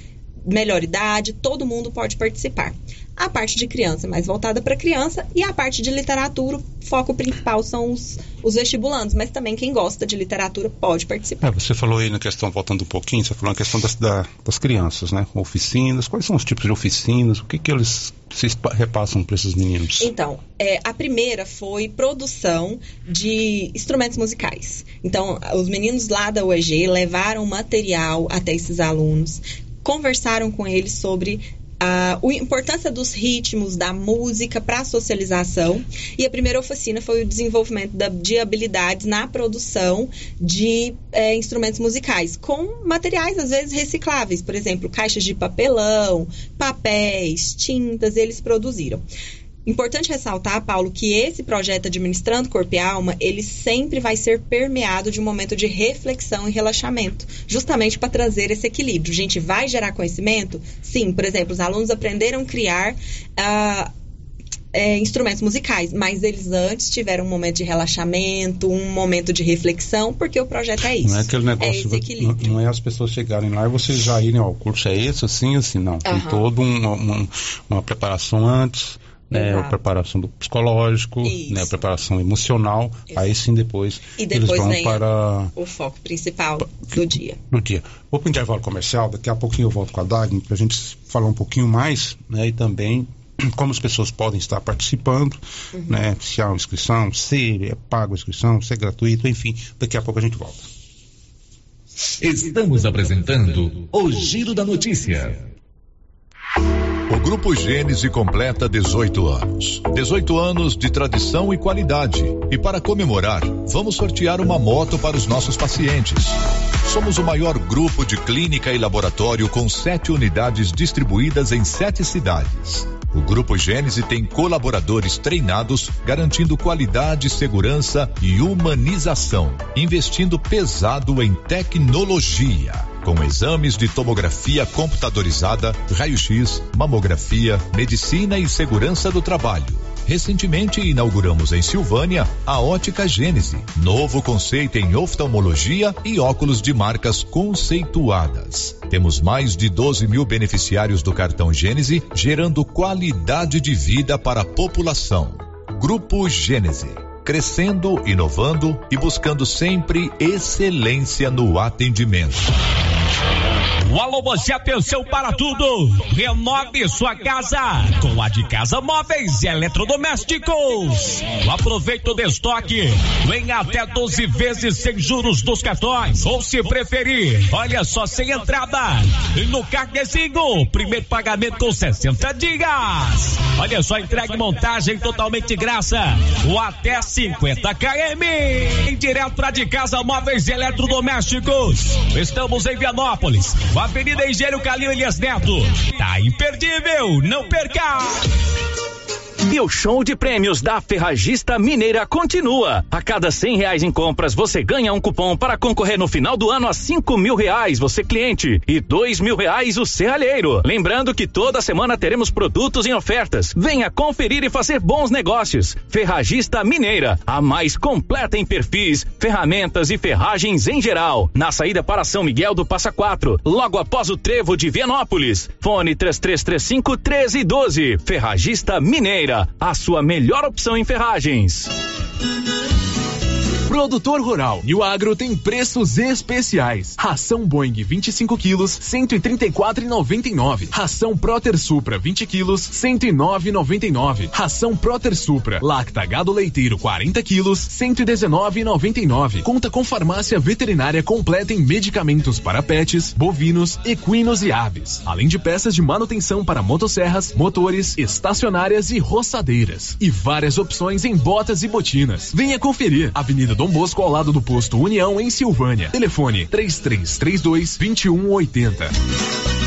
melhor idade, todo mundo pode participar. A parte de criança é mais voltada para criança e a parte de literatura, o foco principal são os, os vestibulandos, mas também quem gosta de literatura pode participar. É, você falou aí na questão, voltando um pouquinho, você falou na questão das, da- das crianças, né? Oficinas, quais são os tipos de oficinas? O que que eles pa- repassam para esses meninos? Então, é, a primeira foi produção de instrumentos musicais. Então, os meninos lá da UEG levaram material até esses alunos, conversaram com eles sobre a importância dos ritmos, da música para a socialização. E a primeira oficina foi o desenvolvimento de habilidades na produção de é, instrumentos musicais, com materiais às vezes recicláveis, por exemplo, caixas de papelão, papéis, tintas, eles produziram. Importante ressaltar, Paulo, que esse projeto Administrando Corpo e Alma, ele sempre vai ser permeado de um momento de reflexão e relaxamento, justamente para trazer esse equilíbrio. A gente vai gerar conhecimento? Sim, por exemplo, os alunos aprenderam a criar uh, é, instrumentos musicais, mas eles antes tiveram um momento de relaxamento, um momento de reflexão, porque o projeto é isso. Não é aquele negócio, é não, não, é as pessoas chegarem lá e vocês já irem, ó, o curso é esse, assim, assim, não. Tem uhum. toda um, uma, uma preparação antes, né, a preparação do psicológico, né, a preparação emocional, Exato. aí sim depois, e depois eles vão para o foco principal do dia. No dia. Vou para o intervalo comercial, daqui a pouquinho eu volto com a Dagny para a gente falar um pouquinho mais, né, e também [clears throat] como as pessoas podem estar participando, uhum. né, se há uma inscrição, se é pago a inscrição, se é gratuito, enfim, daqui a pouco a gente volta. Estamos apresentando o Giro da Notícia. Grupo Gênese completa 18 anos. 18 anos de tradição e qualidade. E para comemorar, vamos sortear uma moto para os nossos pacientes. Somos o maior grupo de clínica e laboratório com sete unidades distribuídas em sete cidades. O Grupo Gênese tem colaboradores treinados, garantindo qualidade, segurança e humanização, investindo pesado em tecnologia com exames de tomografia computadorizada, raio-x, mamografia, medicina e segurança do trabalho. Recentemente inauguramos em Silvânia a Ótica Gênese, novo conceito em oftalmologia e óculos de marcas conceituadas. Temos mais de 12 mil beneficiários do cartão Gênese, gerando qualidade de vida para a população. Grupo Gênese crescendo, inovando e buscando sempre excelência no atendimento. Você atenção para tudo. Renove sua casa com a de Casa Móveis e Eletrodomésticos. Aproveite o estoque. Vem até 12 vezes sem juros dos cartões. Ou se preferir, olha só sem entrada. E no carnezinho, primeiro pagamento com 60 dias. Olha só, entregue montagem totalmente graça. O até 50 km. Direto para de Casa Móveis e Eletrodomésticos. Estamos em Vianópolis. Avenida Engenheiro Calil Elias Neto. Tá imperdível, não perca! E o show de prêmios da Ferragista Mineira continua. A cada cem reais em compras, você ganha um cupom para concorrer no final do ano a cinco mil reais, você cliente, e dois mil reais o serralheiro. Lembrando que toda semana teremos produtos em ofertas. Venha conferir e fazer bons negócios. Ferragista Mineira, a mais completa em perfis, ferramentas e ferragens em geral. Na saída para São Miguel do Passa Quatro, logo após o trevo de Vianópolis. Fone 3335 1312. Ferragista Mineira a sua melhor opção em ferragens. Produtor Rural o Agro tem preços especiais. Ração Boeing 25 quilos, 134,99. Ração Proter Supra 20 quilos, 109,99. Ração Proter Supra Lacta Gado Leiteiro 40 quilos, 119,99. Conta com farmácia veterinária completa em medicamentos para pets, bovinos, equinos e aves, além de peças de manutenção para motosserras, motores, estacionárias e roçadeiras e várias opções em botas e botinas. Venha conferir. Avenida do Dom Bosco ao lado do posto União em Silvânia. Telefone 3332 2180.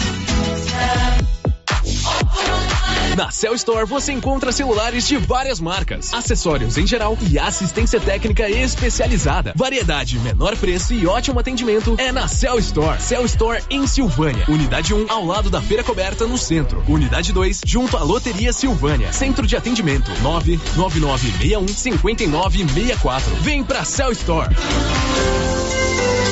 Na Cell Store você encontra celulares de várias marcas, acessórios em geral e assistência técnica especializada. Variedade, menor preço e ótimo atendimento é na Cell Store. Cell Store em Silvânia. Unidade 1 ao lado da Feira Coberta no centro. Unidade 2 junto à Loteria Silvânia. Centro de atendimento 99961 5964. Vem pra Cell Store.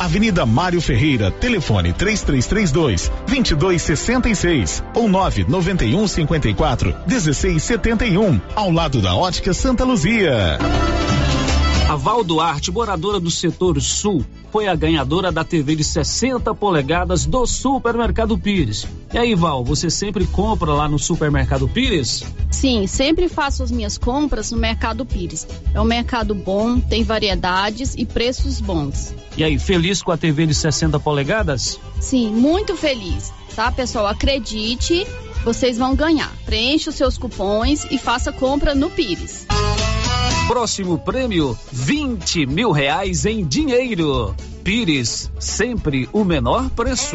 Avenida Mário Ferreira, telefone 3332 2266 ou 991 54 1671, ao lado da Ótica Santa Luzia. A Val Duarte, moradora do setor sul, foi a ganhadora da TV de 60 polegadas do Supermercado Pires. E aí, Val, você sempre compra lá no Supermercado Pires? Sim, sempre faço as minhas compras no Mercado Pires. É um mercado bom, tem variedades e preços bons. E aí, feliz com a TV de 60 polegadas? Sim, muito feliz. Tá, pessoal? Acredite, vocês vão ganhar. Preencha os seus cupons e faça compra no Pires. Próximo prêmio: 20 mil reais em dinheiro. Pires, sempre o menor preço.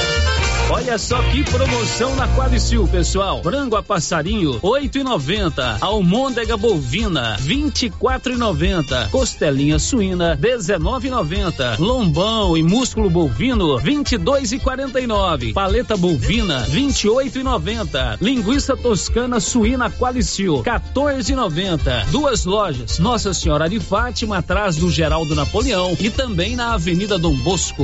Olha só que promoção na Quadricil, pessoal. Frango a passarinho, oito e noventa. Almôndega bovina, vinte e quatro e noventa. Costelinha suína, dezenove e noventa. Lombão e músculo bovino, vinte e dois e quarenta e nove. Paleta bovina, vinte e oito e noventa. Linguiça toscana suína Qualicil, 14 e noventa. Duas lojas, Nossa Senhora de Fátima, atrás do Geraldo Napoleão e também na Avenida Dom Bosco.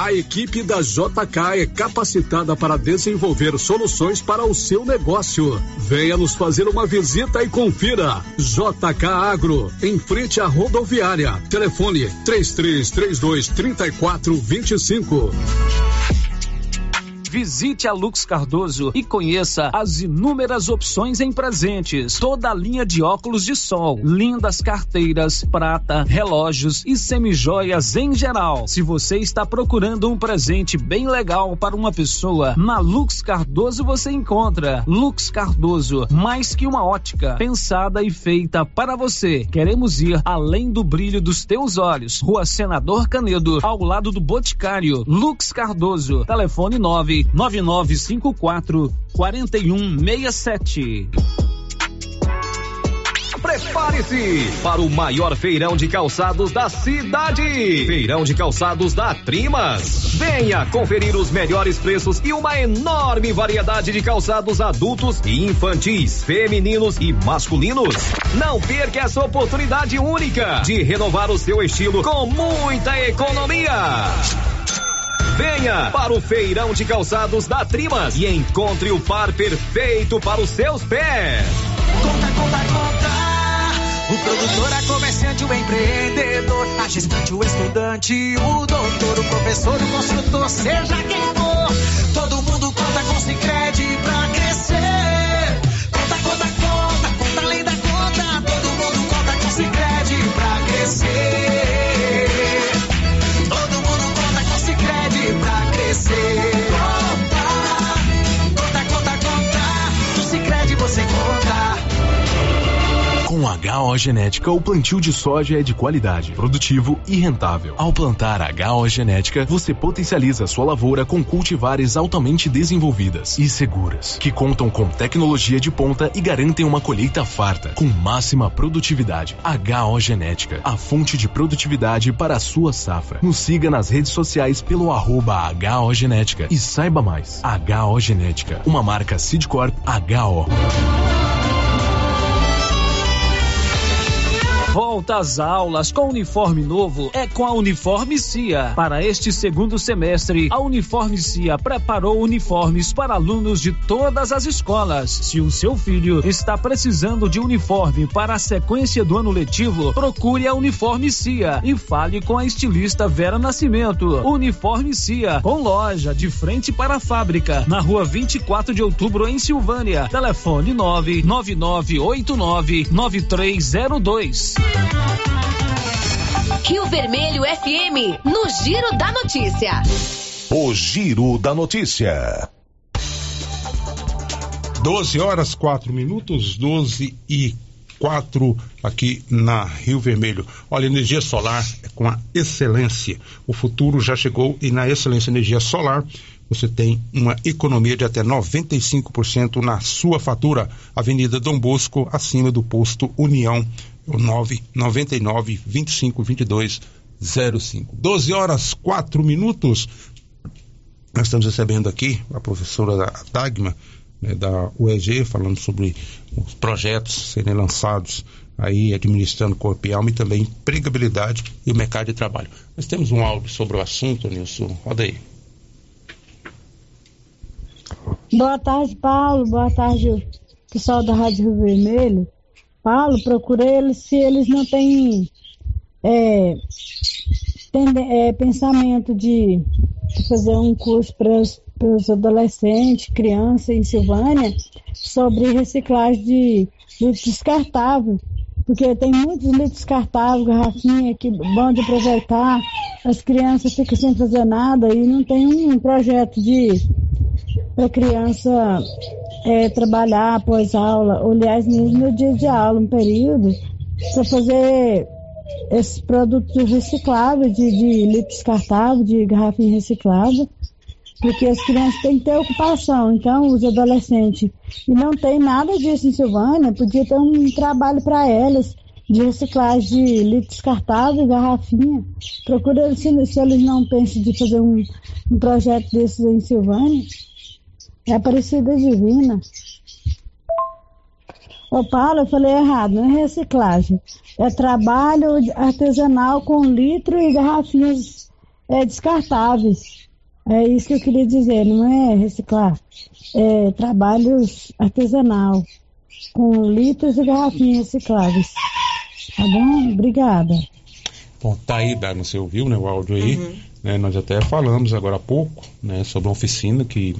A equipe da JK é capacitada para desenvolver soluções para o seu negócio. Venha nos fazer uma visita e confira. JK Agro, em frente à rodoviária. Telefone 3332 3425. Visite a Lux Cardoso e conheça as inúmeras opções em presentes. Toda a linha de óculos de sol, lindas carteiras, prata, relógios e semijoias em geral. Se você está procurando um presente bem legal para uma pessoa, na Lux Cardoso você encontra. Lux Cardoso, mais que uma ótica, pensada e feita para você. Queremos ir além do brilho dos teus olhos. Rua Senador Canedo, ao lado do Boticário. Lux Cardoso, telefone 9 9954 4167. Prepare-se para o maior feirão de calçados da cidade. Feirão de calçados da Trimas. Venha conferir os melhores preços e uma enorme variedade de calçados adultos e infantis, femininos e masculinos. Não perca essa oportunidade única de renovar o seu estilo com muita economia. Venha para o feirão de calçados da Trimas e encontre o par perfeito para os seus pés. Conta, conta, conta. O produtor, a comerciante, o empreendedor, a gestante, o estudante, o doutor, o professor, o construtor, seja quem for. Todo mundo conta com Sicredi HO Genética, o plantio de soja é de qualidade, produtivo e rentável. Ao plantar HO Genética, você potencializa sua lavoura com cultivares altamente desenvolvidas e seguras, que contam com tecnologia de ponta e garantem uma colheita farta, com máxima produtividade. HO Genética, a fonte de produtividade para a sua safra. Nos siga nas redes sociais pelo arroba HO Genética e saiba mais. HO Genética, uma marca Sidcorp HO. Oh. Volta às aulas com uniforme novo é com a Uniforme Cia. Para este segundo semestre, a Uniforme Cia preparou uniformes para alunos de todas as escolas. Se o seu filho está precisando de uniforme para a sequência do ano letivo, procure a Uniforme Cia e fale com a estilista Vera Nascimento. Uniforme Cia, com loja de frente para a fábrica, na rua 24 de outubro, em Silvânia. Telefone 99989 9302. Rio Vermelho FM, no Giro da Notícia. O Giro da Notícia. 12 horas 4 minutos, 12 e 4 aqui na Rio Vermelho. Olha, energia solar é com a excelência. O futuro já chegou e na excelência energia solar você tem uma economia de até 95% na sua fatura. Avenida Dom Bosco, acima do posto União, 999 25 22 05. 12 horas 4 minutos. Nós estamos recebendo aqui a professora Dagma, né, da UEG, falando sobre os projetos serem lançados aí, administrando corpo e alma e também empregabilidade e o mercado de trabalho. Nós temos um áudio sobre o assunto, Nilson. Roda aí. Boa tarde, Paulo. Boa tarde, pessoal da Rádio Rio Vermelho. Paulo, procurei eles se eles não têm é, é, pensamento de, fazer um curso para os adolescentes, crianças em Silvânia, sobre reciclagem de lixo descartável. Porque tem muitos lixos descartáveis, garrafinha, que bom de aproveitar. As crianças ficam sem fazer nada e não tem um projeto de para criança é, trabalhar após aula, ou aliás, mesmo no dia de aula, um período, para fazer esses produtos recicláveis, de, de litro descartável, de garrafinha reciclável, porque as crianças têm que ter ocupação. Então, os adolescentes, e não tem nada disso em Silvânia, podia ter um trabalho para elas de reciclagem de litro descartável, garrafinha. Procura se, se eles não pensam de fazer um, um projeto desses em Silvânia. É Aparecida Divina. Ô Paulo, eu falei errado, não é reciclagem. É trabalho artesanal com litro e garrafinhas é, descartáveis. É isso que eu queria dizer, não é reciclar. É trabalhos artesanal com litros e garrafinhas recicláveis. Tá bom? Obrigada. Bom, tá aí, Dani, você ouviu né, o áudio aí? Uhum. Né, nós até falamos agora há pouco né, sobre uma oficina que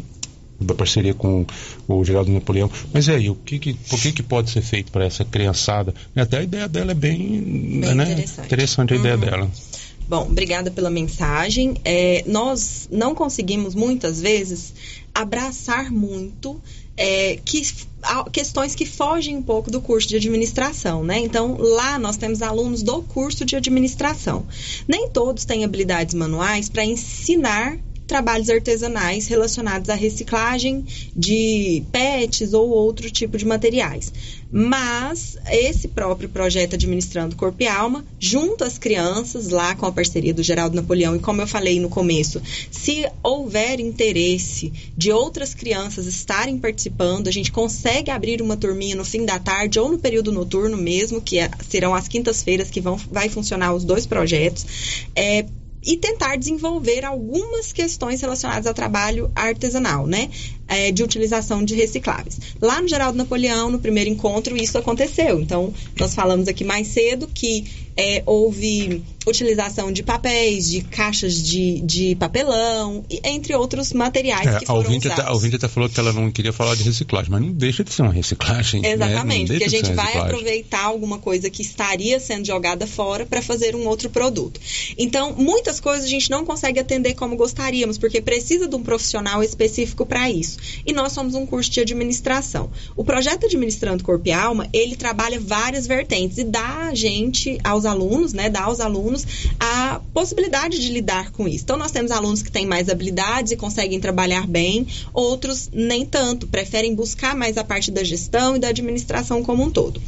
da parceria com o Geraldo Napoleão. Mas é aí, o que, que, por que, que pode ser feito para essa criançada? Até a ideia dela é bem, bem né? interessante. interessante a uhum. ideia dela. Bom, obrigada pela mensagem. É, nós não conseguimos muitas vezes abraçar muito é, que, questões que fogem um pouco do curso de administração, né? Então, lá nós temos alunos do curso de administração. Nem todos têm habilidades manuais para ensinar trabalhos artesanais relacionados à reciclagem de PETs ou outro tipo de materiais. Mas esse próprio projeto Administrando Corpo e Alma, junto às crianças, lá com a parceria do Geraldo Napoleão, e como eu falei no começo, se houver interesse de outras crianças estarem participando, a gente consegue abrir uma turminha no fim da tarde ou no período noturno mesmo, que é, serão as quintas-feiras que vão vai funcionar os dois projetos, é, e tentar desenvolver algumas questões relacionadas ao trabalho artesanal, né? É, de utilização de recicláveis. Lá no Geraldo Napoleão, no primeiro encontro, isso aconteceu. Então, nós falamos aqui mais cedo que é, houve utilização de papéis, de caixas de, de papelão, entre outros materiais é, que foram a ouvinte usados. Até, a ouvinte até falou que ela não queria falar de reciclagem, mas não deixa de ser uma reciclagem. Né? Exatamente, né? porque a gente vai aproveitar alguma coisa que estaria sendo jogada fora para fazer um outro produto. Então, muitas coisas a gente não consegue atender como gostaríamos, porque precisa de um profissional específico para isso. E nós somos um curso de administração. O projeto Administrando Corpo e Alma, ele trabalha várias vertentes e dá a gente, aos alunos, né, dá aos alunos a possibilidade de lidar com isso. Então, nós temos alunos que têm mais habilidades e conseguem trabalhar bem, outros nem tanto, preferem buscar mais a parte da gestão e da administração como um todo.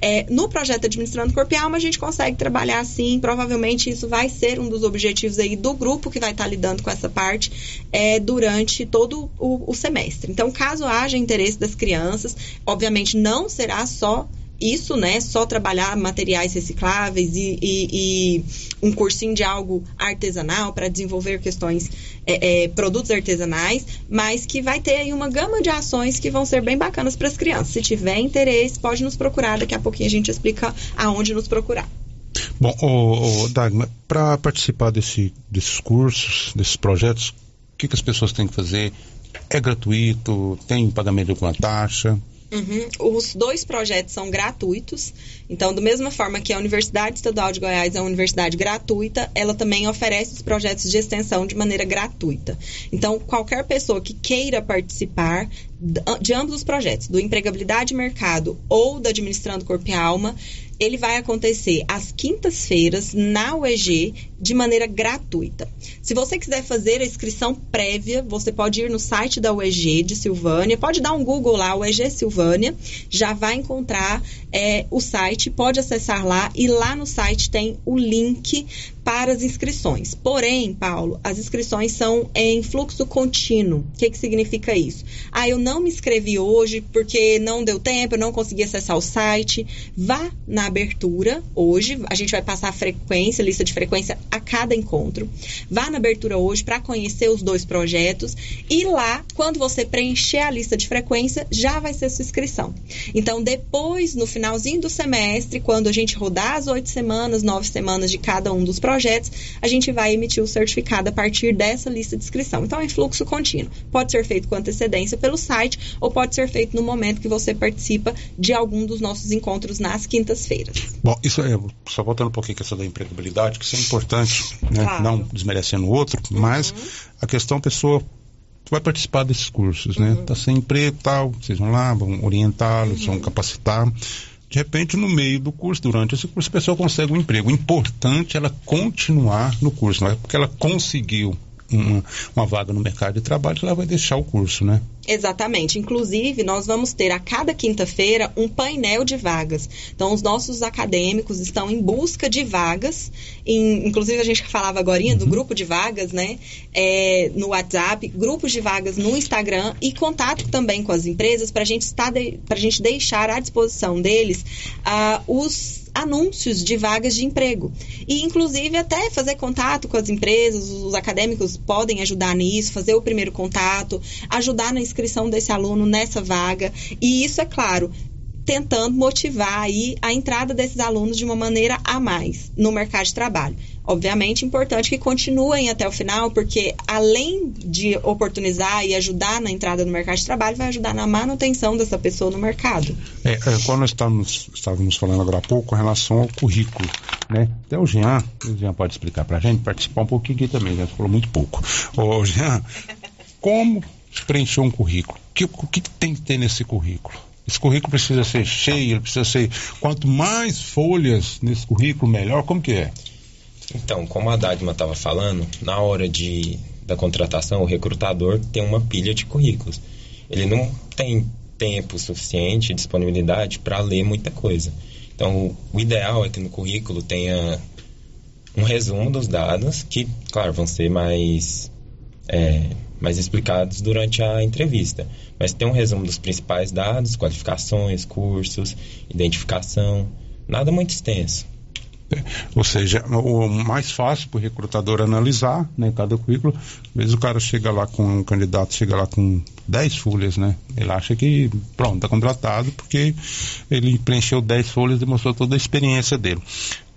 É, no projeto Administrando Corpo e Alma, a gente consegue trabalhar assim, provavelmente isso vai ser um dos objetivos aí do grupo que vai estar lidando com essa parte é, durante todo o, o semestre. Então, caso haja interesse das crianças, obviamente não será só isso, né? Só trabalhar materiais recicláveis e, e, e um cursinho de algo artesanal para desenvolver questões, é, é, produtos artesanais, mas que vai ter aí uma gama de ações que vão ser bem bacanas para as crianças. Se tiver interesse, pode nos procurar. Daqui a pouquinho a gente explica aonde nos procurar. Bom, ô Dagmar, para participar desse, desses cursos, desses projetos, o que, que as pessoas têm que fazer? É gratuito? Tem pagamento de alguma taxa? Uhum. Os dois projetos são gratuitos. Então, da mesma forma que a Universidade Estadual de Goiás é uma universidade gratuita, ela também oferece os projetos de extensão de maneira gratuita. Então, qualquer pessoa que queira participar de ambos os projetos, do Empregabilidade e Mercado ou da Administrando Corpo e Alma, ele vai acontecer às quintas-feiras na UEG de maneira gratuita. Se você quiser fazer a inscrição prévia, você pode ir no site da UEG de Silvânia, pode dar um Google lá, UEG Silvânia, já vai encontrar é, o site, pode acessar lá e lá no site tem o link para as inscrições. Porém, Paulo, as inscrições são em fluxo contínuo. O que, que significa isso? Ah, eu não me inscrevi hoje porque não deu tempo, eu não consegui acessar o site. Vá na abertura hoje, a gente vai passar a frequência, lista de frequência a cada encontro. Vá na abertura hoje para conhecer os dois projetos e lá, quando você preencher a lista de frequência, já vai ser sua inscrição. Então, depois, no finalzinho do semestre, quando a gente rodar as oito semanas, nove semanas de cada um dos projetos, a gente vai emitir o certificado a partir dessa lista de inscrição. Então, é fluxo contínuo. Pode ser feito com antecedência pelo site ou pode ser feito no momento que você participa de algum dos nossos encontros nas quintas-feiras. Bom, isso é, só voltando um pouquinho a questão da empregabilidade, que isso é importante, né? Claro. não desmerecendo o outro, uhum. mas a questão pessoa vai participar desses cursos, né? Uhum. Tá sem emprego tal, vocês vão lá, vão orientá-los, uhum. vão capacitar de repente, no meio do curso, durante esse curso, a pessoa consegue um emprego. O importante é ela continuar no curso, não é porque ela conseguiu uma, uma vaga no mercado de trabalho que ela vai deixar o curso, né? Exatamente. Inclusive, nós vamos ter a cada quinta-feira um painel de vagas. Então, os nossos acadêmicos estão em busca de vagas. Em, inclusive, a gente falava agora do uhum. grupo de vagas, né? É, no WhatsApp, grupos de vagas no Instagram e contato também com as empresas para de, a gente deixar à disposição deles uh, os anúncios de vagas de emprego. E, inclusive, até fazer contato com as empresas, os acadêmicos podem ajudar nisso, fazer o primeiro contato, ajudar na inscrição desse aluno nessa vaga. E isso, é claro, tentando motivar aí a entrada desses alunos de uma maneira a mais no mercado de trabalho. Obviamente, importante que continuem até o final, porque além de oportunizar e ajudar na entrada no mercado de trabalho, vai ajudar na manutenção dessa pessoa no mercado. É, é, quando nós estávamos, estávamos falando agora há pouco com relação ao currículo, né? Até o Jean, o Jean pode explicar para a gente, participar um pouquinho aqui também, já falou muito pouco. Ô, Jean, como preencher um currículo? O que, que tem que ter nesse currículo? Esse currículo precisa ser cheio, ele precisa ser. Quanto mais folhas nesse currículo, melhor. Como que é? Então, como a Dagma estava falando, na hora de, da contratação, o recrutador tem uma pilha de currículos. Ele não tem tempo suficiente, disponibilidade para ler muita coisa. Então, o ideal é que no currículo tenha um resumo dos dados, que, claro, vão ser mais, é, mais explicados durante a entrevista. Mas tem um resumo dos principais dados, qualificações, cursos, identificação, nada muito extenso. Ou seja, o mais fácil para o recrutador analisar né, cada currículo. Às vezes o cara chega lá com um candidato, chega lá com 10 folhas, né? Ele acha que, pronto, está contratado porque ele preencheu 10 folhas e demonstrou toda a experiência dele.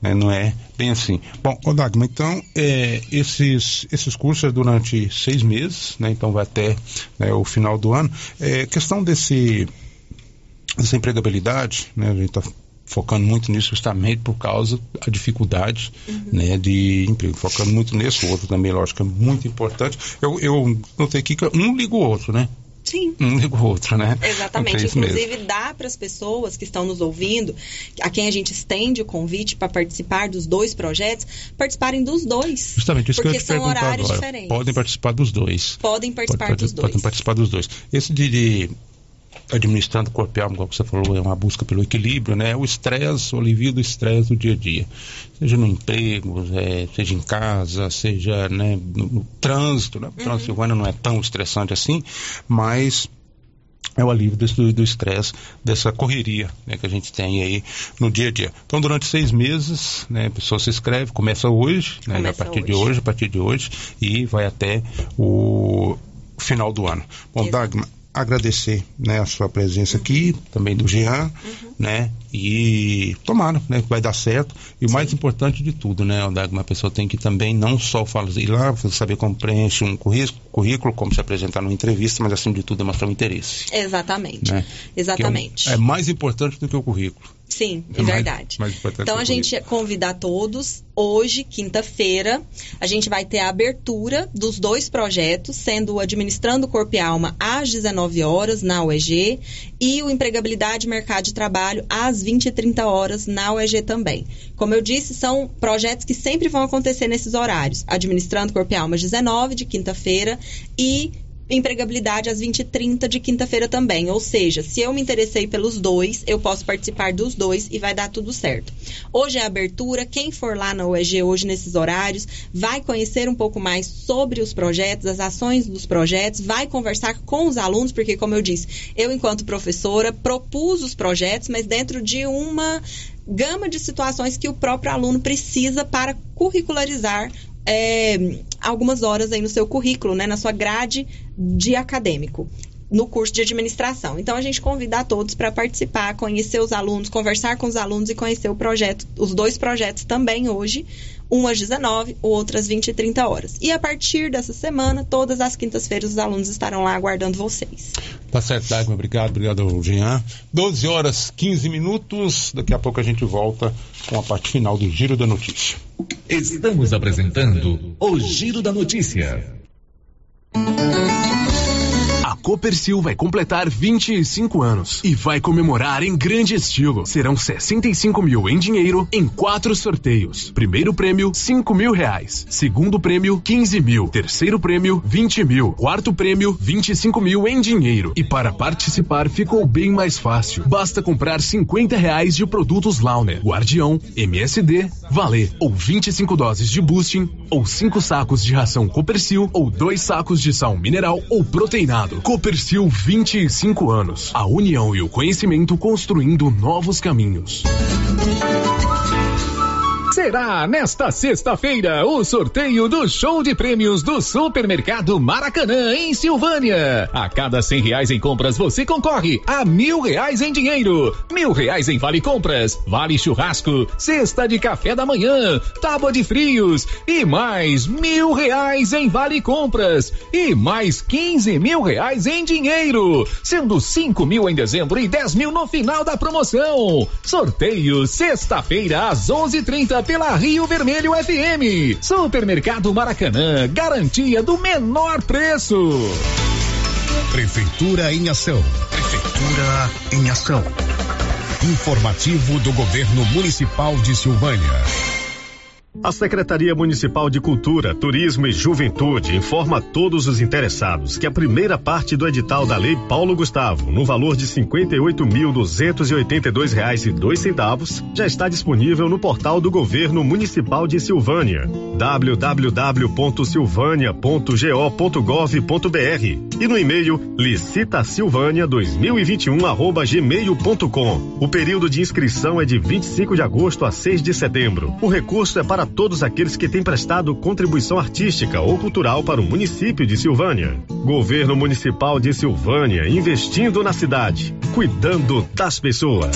Né? Não é bem assim. Bom, ô Dagma, então, é, esses, esses cursos é durante seis meses, né? Então vai até né, o final do ano. É, questão desse dessa empregabilidade, né? A gente está focando muito nisso justamente por causa da dificuldade uhum. né, de emprego. Focando muito nisso, o outro também, lógico, é muito importante. Eu, eu notei aqui que um liga o outro, né? Sim. Um liga o outro, né? Exatamente. Inclusive, mesmo. dá para as pessoas que estão nos ouvindo, a quem a gente estende o convite para participar dos dois projetos, participarem dos dois. Justamente, isso porque que eu são horários agora. diferentes. Podem participar dos dois. Podem participar Pode, dos dois. Podem participar dos dois. Esse de, de administrando o corpo e alma, como você falou, é uma busca pelo equilíbrio, né? O estresse, o alivio do estresse do dia a dia. Seja no emprego, é, seja em casa, seja né, no, no trânsito, né? O uhum. Não é tão estressante assim, mas é o alívio do estresse, dessa correria né, que a gente tem aí no dia a dia. Então, durante seis meses, né, a pessoa se inscreve, começa hoje, né, começa a partir hoje. de hoje, a partir de hoje, e vai até o final do ano. Bom, Dagmar, agradecer né, a sua presença aqui, também do Jean, uhum. né? E tomara, né? Que vai dar certo. E o mais importante de tudo, né, Dagmar, a pessoa tem que também não só falar, ir lá, saber como preenche um currículo, como se apresentar numa entrevista, mas acima de tudo é mostrar um interesse. Exatamente. Né? Exatamente. É, um, é mais importante do que o currículo. Sim, é, é verdade. Mais, mais então a gente convida todos hoje, quinta-feira, a gente vai ter a abertura dos dois projetos, sendo o Administrando Corpo e Alma às 19 horas na UEG e o Empregabilidade e Mercado de Trabalho às 20 e 30 horas na UEG também. Como eu disse, são projetos que sempre vão acontecer nesses horários. Administrando Corpo e Alma às 19 de quinta-feira e empregabilidade às 20h30 de quinta-feira também. Ou seja, se eu me interessei pelos dois, eu posso participar dos dois e vai dar tudo certo. Hoje é abertura. Quem for lá na UEG hoje nesses horários vai conhecer um pouco mais sobre os projetos, as ações dos projetos, vai conversar com os alunos, porque, como eu disse, eu, enquanto professora, propus os projetos, mas dentro de uma gama de situações que o próprio aluno precisa para curricularizar é, algumas horas aí no seu currículo, né, na sua grade de acadêmico no curso de administração. Então a gente convida a todos para participar, conhecer os alunos, conversar com os alunos e conhecer o projeto, os dois projetos também hoje, um às 19, o outro às 20 e 30 horas. E a partir dessa semana, todas as quintas-feiras os alunos estarão lá aguardando vocês. Tá certo, Dagmar, obrigado, obrigado, Jean. 12 horas 15 minutos, daqui a pouco a gente volta com a parte final do Giro da Notícia. Estamos apresentando o Giro da Notícia. Copercil vai completar 25 anos e vai comemorar em grande estilo. Serão 65 mil em dinheiro em quatro sorteios. Primeiro prêmio, 5 mil reais. Segundo prêmio, 15 mil. Terceiro prêmio, 20 mil. Quarto prêmio, 25 mil em dinheiro. E para participar ficou bem mais fácil. Basta comprar 50 reais de produtos Launer, Guardião, MSD, Valer, ou 25 doses de boosting, ou 5 sacos de ração Copercil, ou 2 sacos de sal mineral ou proteinado. Copercil 25 anos. A união e o conhecimento construindo novos caminhos. Será nesta sexta-feira o sorteio do show de prêmios do Supermercado Maracanã, em Silvânia. A cada cem reais em compras, você concorre a mil reais em dinheiro, mil reais em vale compras, vale churrasco, cesta de café da manhã, tábua de frios e mais mil reais em vale compras e mais quinze mil reais em dinheiro, sendo cinco mil em dezembro e dez mil no final da promoção. Sorteio sexta-feira às onze trinta pela Rio Vermelho FM. Supermercado Maracanã, garantia do menor preço. Prefeitura em ação. Prefeitura em ação. Informativo do Governo Municipal de Silvânia. A Secretaria Municipal de Cultura, Turismo e Juventude informa a todos os interessados que a primeira parte do edital da Lei Paulo Gustavo, no valor de dois centavos, já está disponível no portal do Governo Municipal de Silvânia, www.silvânia.go.gov.br e no e-mail licitasilvânia 2021 arroba gmail.com. O período de inscrição é de 25 de agosto a 6 de setembro. O recurso é para todos aqueles que têm prestado contribuição artística ou cultural para o município de Silvânia. Governo Municipal de Silvânia, investindo na cidade, cuidando das pessoas.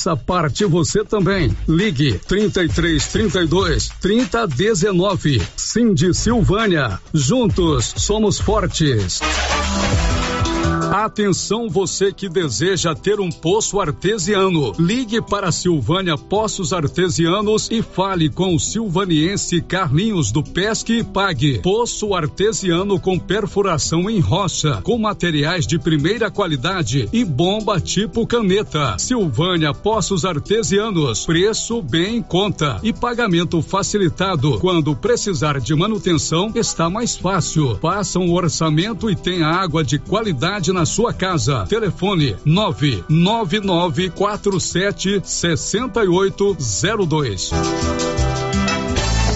Faça parte você também. Ligue 33 32 30 19. Cindy Silvânia. Juntos somos fortes. Atenção você que deseja ter um poço artesiano. Ligue para Silvânia Poços Artesianos e fale com o silvaniense Carlinhos do Pesque e Pague. Poço artesiano com perfuração em rocha, com materiais de primeira qualidade e bomba tipo caneta. Silvânia Poços Artesianos. Preço bem em conta e pagamento facilitado. Quando precisar de manutenção, está mais fácil. Faça um orçamento e tenha água de qualidade na sua casa. Telefone 99947 6802.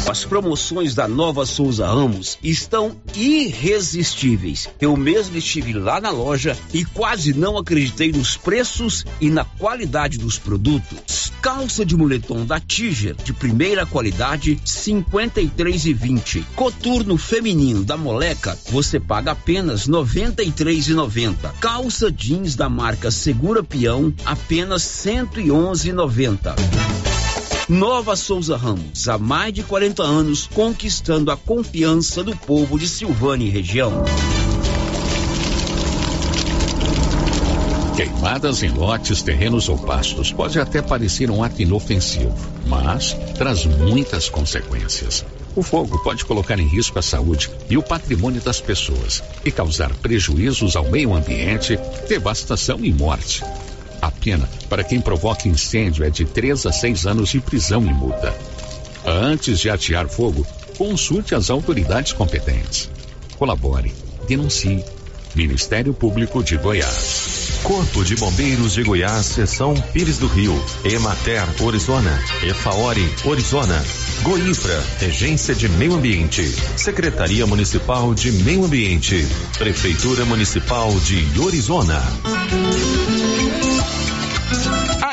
As promoções da Nova Souza Ramos estão irresistíveis. Eu mesmo estive lá na loja e quase não acreditei nos preços e na qualidade dos produtos. Calça de moletom da Tiger de primeira qualidade 53 e 20. Coturno feminino da Moleca você paga apenas 93 e 90. Calça jeans da marca Segura Peão apenas 111 e 90. Nova Souza Ramos, há mais de 40 anos, conquistando a confiança do povo de Silvânia e região. Queimadas em lotes, terrenos ou pastos pode até parecer um ato inofensivo, mas traz muitas consequências. O fogo pode colocar em risco a saúde e o patrimônio das pessoas e causar prejuízos ao meio ambiente, devastação e morte. A pena para quem provoca incêndio é de 3 a 6 anos de prisão e multa. Antes de atear fogo, consulte as autoridades competentes. Colabore, denuncie. Ministério Público de Goiás. Corpo de Bombeiros de Goiás, Seção Pires do Rio, Emater, Orizona, Efaori, Orizona, Goinfra, Regência de Meio Ambiente, Secretaria Municipal de Meio Ambiente, Prefeitura Municipal de Orizona. Thank you.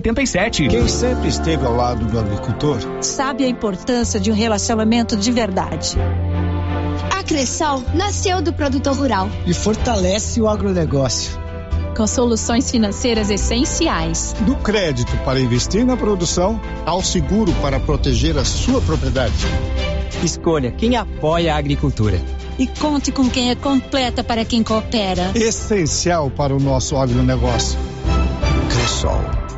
87. Quem sempre esteve ao lado do agricultor sabe a importância de um relacionamento de verdade. A Cressol nasceu do produtor rural e fortalece o agronegócio. Com soluções financeiras essenciais. Do crédito para investir na produção ao seguro para proteger a sua propriedade. Escolha quem apoia a agricultura. E conte com quem é completa para quem coopera. Essencial para o nosso agronegócio. Cressol.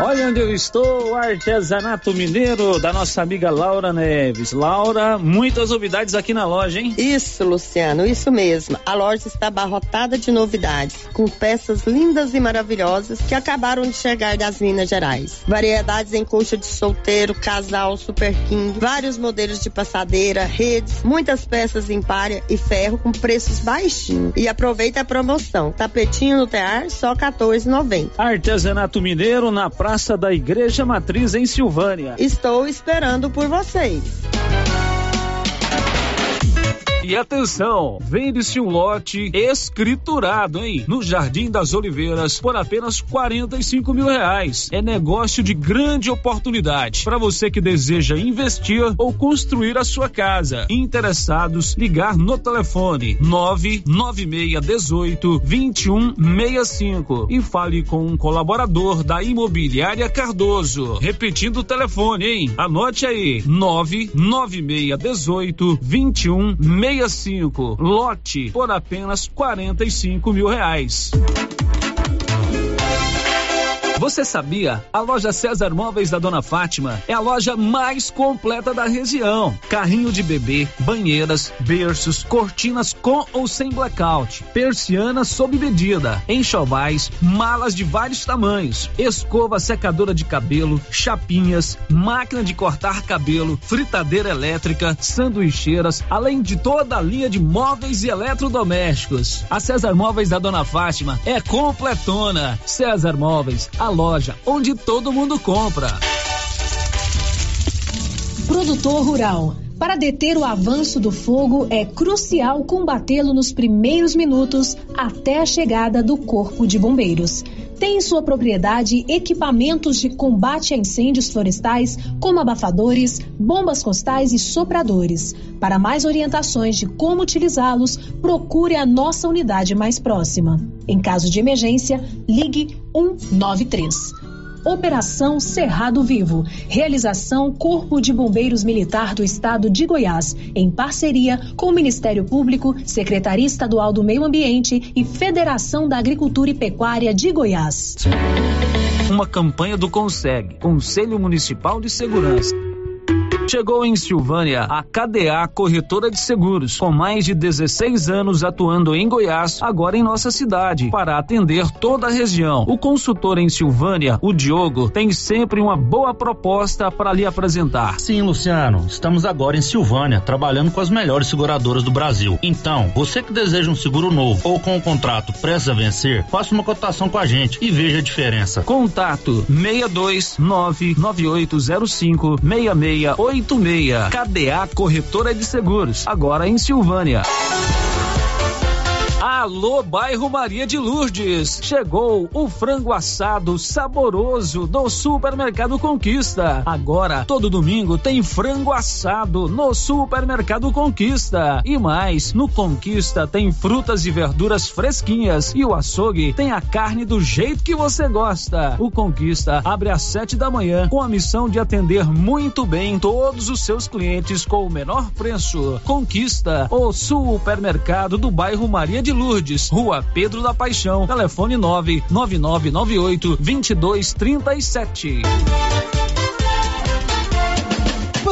Olha onde eu estou, artesanato mineiro da nossa amiga Laura Neves. Laura, muitas novidades aqui na loja, hein? Isso, Luciano, isso mesmo. A loja está abarrotada de novidades, com peças lindas e maravilhosas que acabaram de chegar das Minas Gerais. Variedades em coxa de solteiro, casal, super king, vários modelos de passadeira, redes, muitas peças em palha e ferro com preços baixinhos. E aproveita a promoção. Tapetinho no tear, só 14,90. Artesanato mineiro na Praça da Igreja Matriz em Silvânia. Estou esperando por vocês. E atenção, vende-se um lote escriturado, hein? No Jardim das Oliveiras por apenas 45 mil reais. É negócio de grande oportunidade para você que deseja investir ou construir a sua casa. Interessados, ligar no telefone 99618 2165 e fale com um colaborador da Imobiliária Cardoso. Repetindo o telefone, hein? Anote aí: 99618 2165 65. Lote por apenas 45 mil reais. Você sabia? A loja César Móveis da Dona Fátima é a loja mais completa da região. Carrinho de bebê, banheiras, berços, cortinas com ou sem blackout, persianas sob medida, enxovais, malas de vários tamanhos, escova secadora de cabelo, chapinhas, máquina de cortar cabelo, fritadeira elétrica, sanduicheiras, além de toda a linha de móveis e eletrodomésticos. A César Móveis da Dona Fátima é completona. César Móveis, a loja onde todo mundo compra. Produtor Rural Para deter o avanço do fogo, é crucial combatê-lo nos primeiros minutos até a chegada do Corpo de Bombeiros. Tem em sua propriedade equipamentos de combate a incêndios florestais, como abafadores, bombas costais e sopradores. Para mais orientações de como utilizá-los, procure a nossa unidade mais próxima. Em caso de emergência, ligue 193. Operação Cerrado Vivo. Realização Corpo de Bombeiros Militar do Estado de Goiás, em parceria com o Ministério Público, Secretaria Estadual do Meio Ambiente e Federação da Agricultura e Pecuária de Goiás. Uma campanha do Conseg, Conselho Municipal de Segurança. Chegou em Silvânia a KDA Corretora de Seguros, com mais de 16 anos atuando em Goiás, agora em nossa cidade, para atender toda a região. O consultor em Silvânia, o Diogo, tem sempre uma boa proposta para lhe apresentar. Sim, Luciano, estamos agora em Silvânia, trabalhando com as melhores seguradoras do Brasil. Então, você que deseja um seguro novo ou com o um contrato prestes a vencer, faça uma cotação com a gente e veja a diferença. Contato 62 99805 66 86. KDA Corretora de Seguros, agora em Silvânia. Alô, bairro Maria de Lourdes. Chegou o frango assado saboroso do Supermercado Conquista. Agora, todo domingo tem frango assado no Supermercado Conquista. E mais, no Conquista tem frutas e verduras fresquinhas e o açougue tem a carne do jeito que você gosta. O Conquista abre às sete da manhã com a missão de atender muito bem todos os seus clientes com o menor preço. Conquista, o supermercado do bairro Maria de Lourdes, Rua Pedro da Paixão, telefone 99998 2237.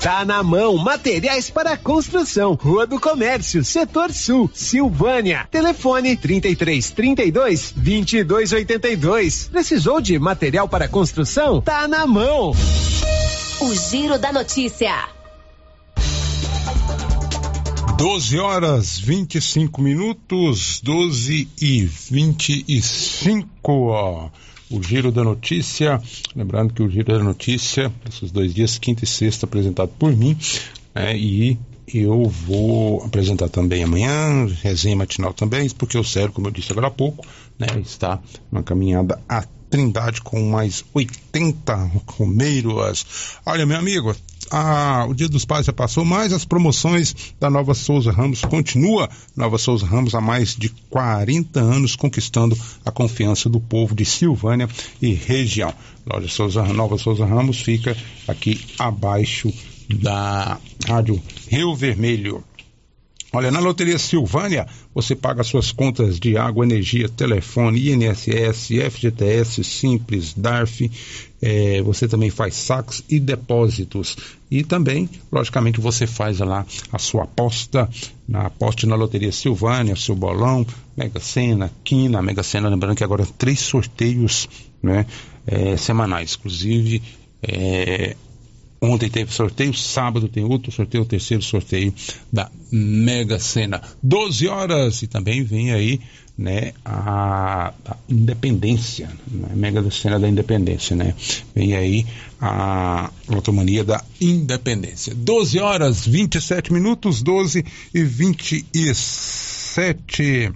Tá na mão, materiais para construção, Rua do Comércio, Setor Sul, Silvânia. Telefone 33 32 22 82. Precisou de material para construção? Tá na mão. O Giro da Notícia. 12 horas 25 minutos, 12 e 25. Ó o Giro da Notícia. Lembrando que o Giro da Notícia, esses dois dias, quinta e sexta, apresentado por mim, né, e eu vou apresentar também amanhã, resenha matinal também, porque o Sérgio, como eu disse agora há pouco, né, está na caminhada a Trindade com mais 80 romeiros. Olha, meu amigo, a, o Dia dos Pais já passou, mas as promoções da Nova Souza Ramos continua. Nova Souza Ramos há mais de 40 anos conquistando a confiança do povo de Silvânia e região. Loja Souza, Nova Souza Ramos fica aqui abaixo da Rádio Rio Vermelho. Olha, na Loteria Silvânia, você paga suas contas de água, energia, telefone, INSS, FGTS, Simples, DARF. É, você também faz saques e depósitos. E também, logicamente, você faz lá a sua aposta, na aposta na Loteria Silvânia, seu bolão, Mega Sena, Quina, Mega Sena. Lembrando que agora três sorteios né, é, semanais. Inclusive, é, Ontem teve sorteio, sábado tem outro sorteio, o terceiro sorteio da Mega Sena. 12 horas e também vem aí, né, a, a Independência, né, Mega Sena da Independência, né? Vem aí a Lotomania da Independência. 12 horas 27 minutos, 12 e 27.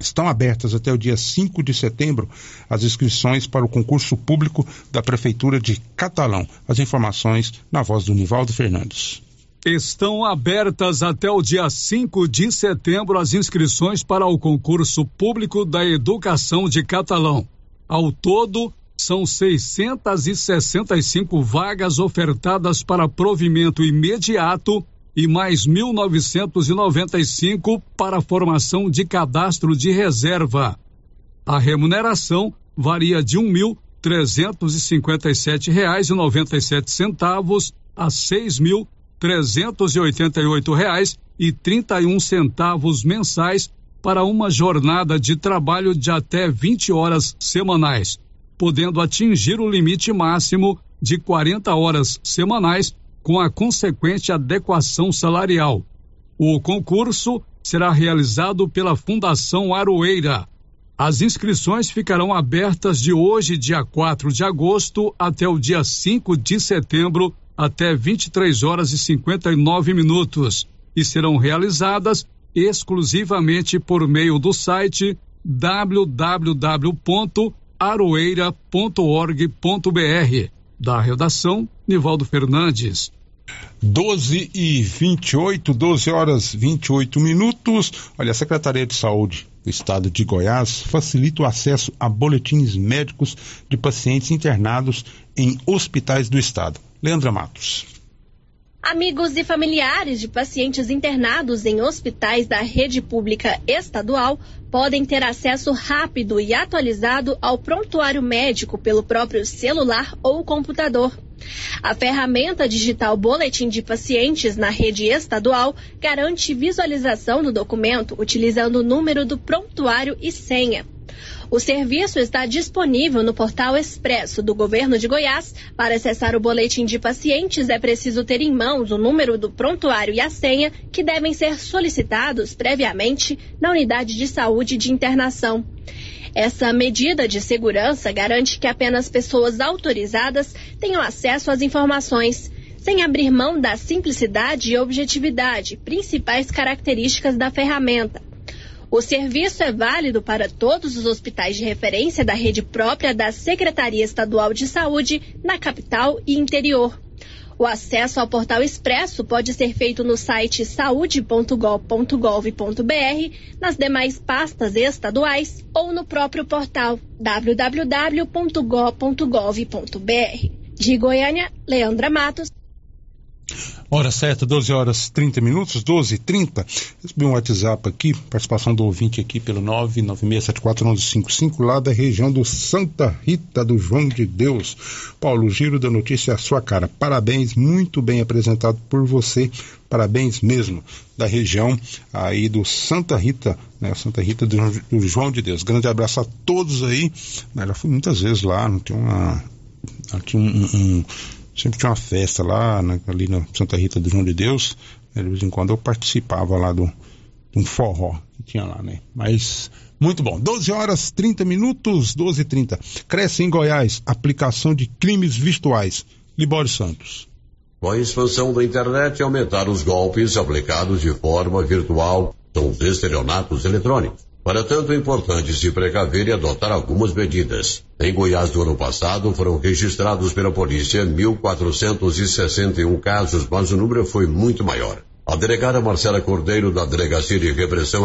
Estão abertas até o dia 5 de setembro as inscrições para o concurso público da Prefeitura de Catalão. As informações na voz do Nivaldo Fernandes. Estão abertas até o dia 5 de setembro as inscrições para o concurso público da educação de Catalão. Ao todo, são 665 vagas ofertadas para provimento imediato e mais 1.995 para formação de cadastro de reserva. A remuneração varia de R$ 1.357,97 a R$ 6.388,31 mensais para uma jornada de trabalho de até 20 horas semanais, podendo atingir o limite máximo de 40 horas semanais com a consequente adequação salarial. O concurso será realizado pela Fundação Aroeira. As inscrições ficarão abertas de hoje, dia 4 de agosto, até o dia 5 de setembro, até 23 horas e 59 minutos, e serão realizadas exclusivamente por meio do site www.aroeira.org.br. Da redação, Nivaldo Fernandes. 12 e 28, 12 horas 28 minutos. Olha, a Secretaria de Saúde do Estado de Goiás facilita o acesso a boletins médicos de pacientes internados em hospitais do Estado. Leandra Matos. Amigos e familiares de pacientes internados em hospitais da rede pública estadual podem ter acesso rápido e atualizado ao prontuário médico pelo próprio celular ou computador. A ferramenta digital Boletim de Pacientes na rede estadual garante visualização do documento utilizando o número do prontuário e senha. O serviço está disponível no portal Expresso do Governo de Goiás. Para acessar o boletim de pacientes, é preciso ter em mãos o número do prontuário e a senha, que devem ser solicitados previamente na unidade de saúde de internação. Essa medida de segurança garante que apenas pessoas autorizadas tenham acesso às informações, sem abrir mão da simplicidade e objetividade, principais características da ferramenta. O serviço é válido para todos os hospitais de referência da rede própria da Secretaria Estadual de Saúde na capital e interior. O acesso ao portal expresso pode ser feito no site saude.gov.gov.br, nas demais pastas estaduais ou no próprio portal www.gov.gov.br. De Goiânia, Leandra Matos. Hora certa, 12 horas 30 minutos, 12 e 30. Recebi um WhatsApp aqui, participação do ouvinte aqui pelo 996741155, lá da região do Santa Rita do João de Deus. Paulo, giro da notícia a sua cara. Parabéns, muito bem apresentado por você. Parabéns mesmo, da região aí do Santa Rita, né? Santa Rita do, João de Deus. Grande abraço a todos aí. Eu já fui muitas vezes lá, não tem uma. Aqui um, um sempre tinha uma festa lá, na, ali na Santa Rita do João de Deus. Né, de vez em quando eu participava lá do, de um forró que tinha lá, né? Mas muito bom. 12 horas 30 minutos, 12 e 30. Cresce em Goiás aplicação de crimes virtuais. Libório Santos. Com a expansão da internet, aumentaram os golpes aplicados de forma virtual, são os eletrônicos. Para tanto, é importante se precaver e adotar algumas medidas. Em Goiás, do ano passado, foram registrados pela polícia 1.461 casos, mas o número foi muito maior. A delegada Marcela Cordeiro, da Delegacia de Repressão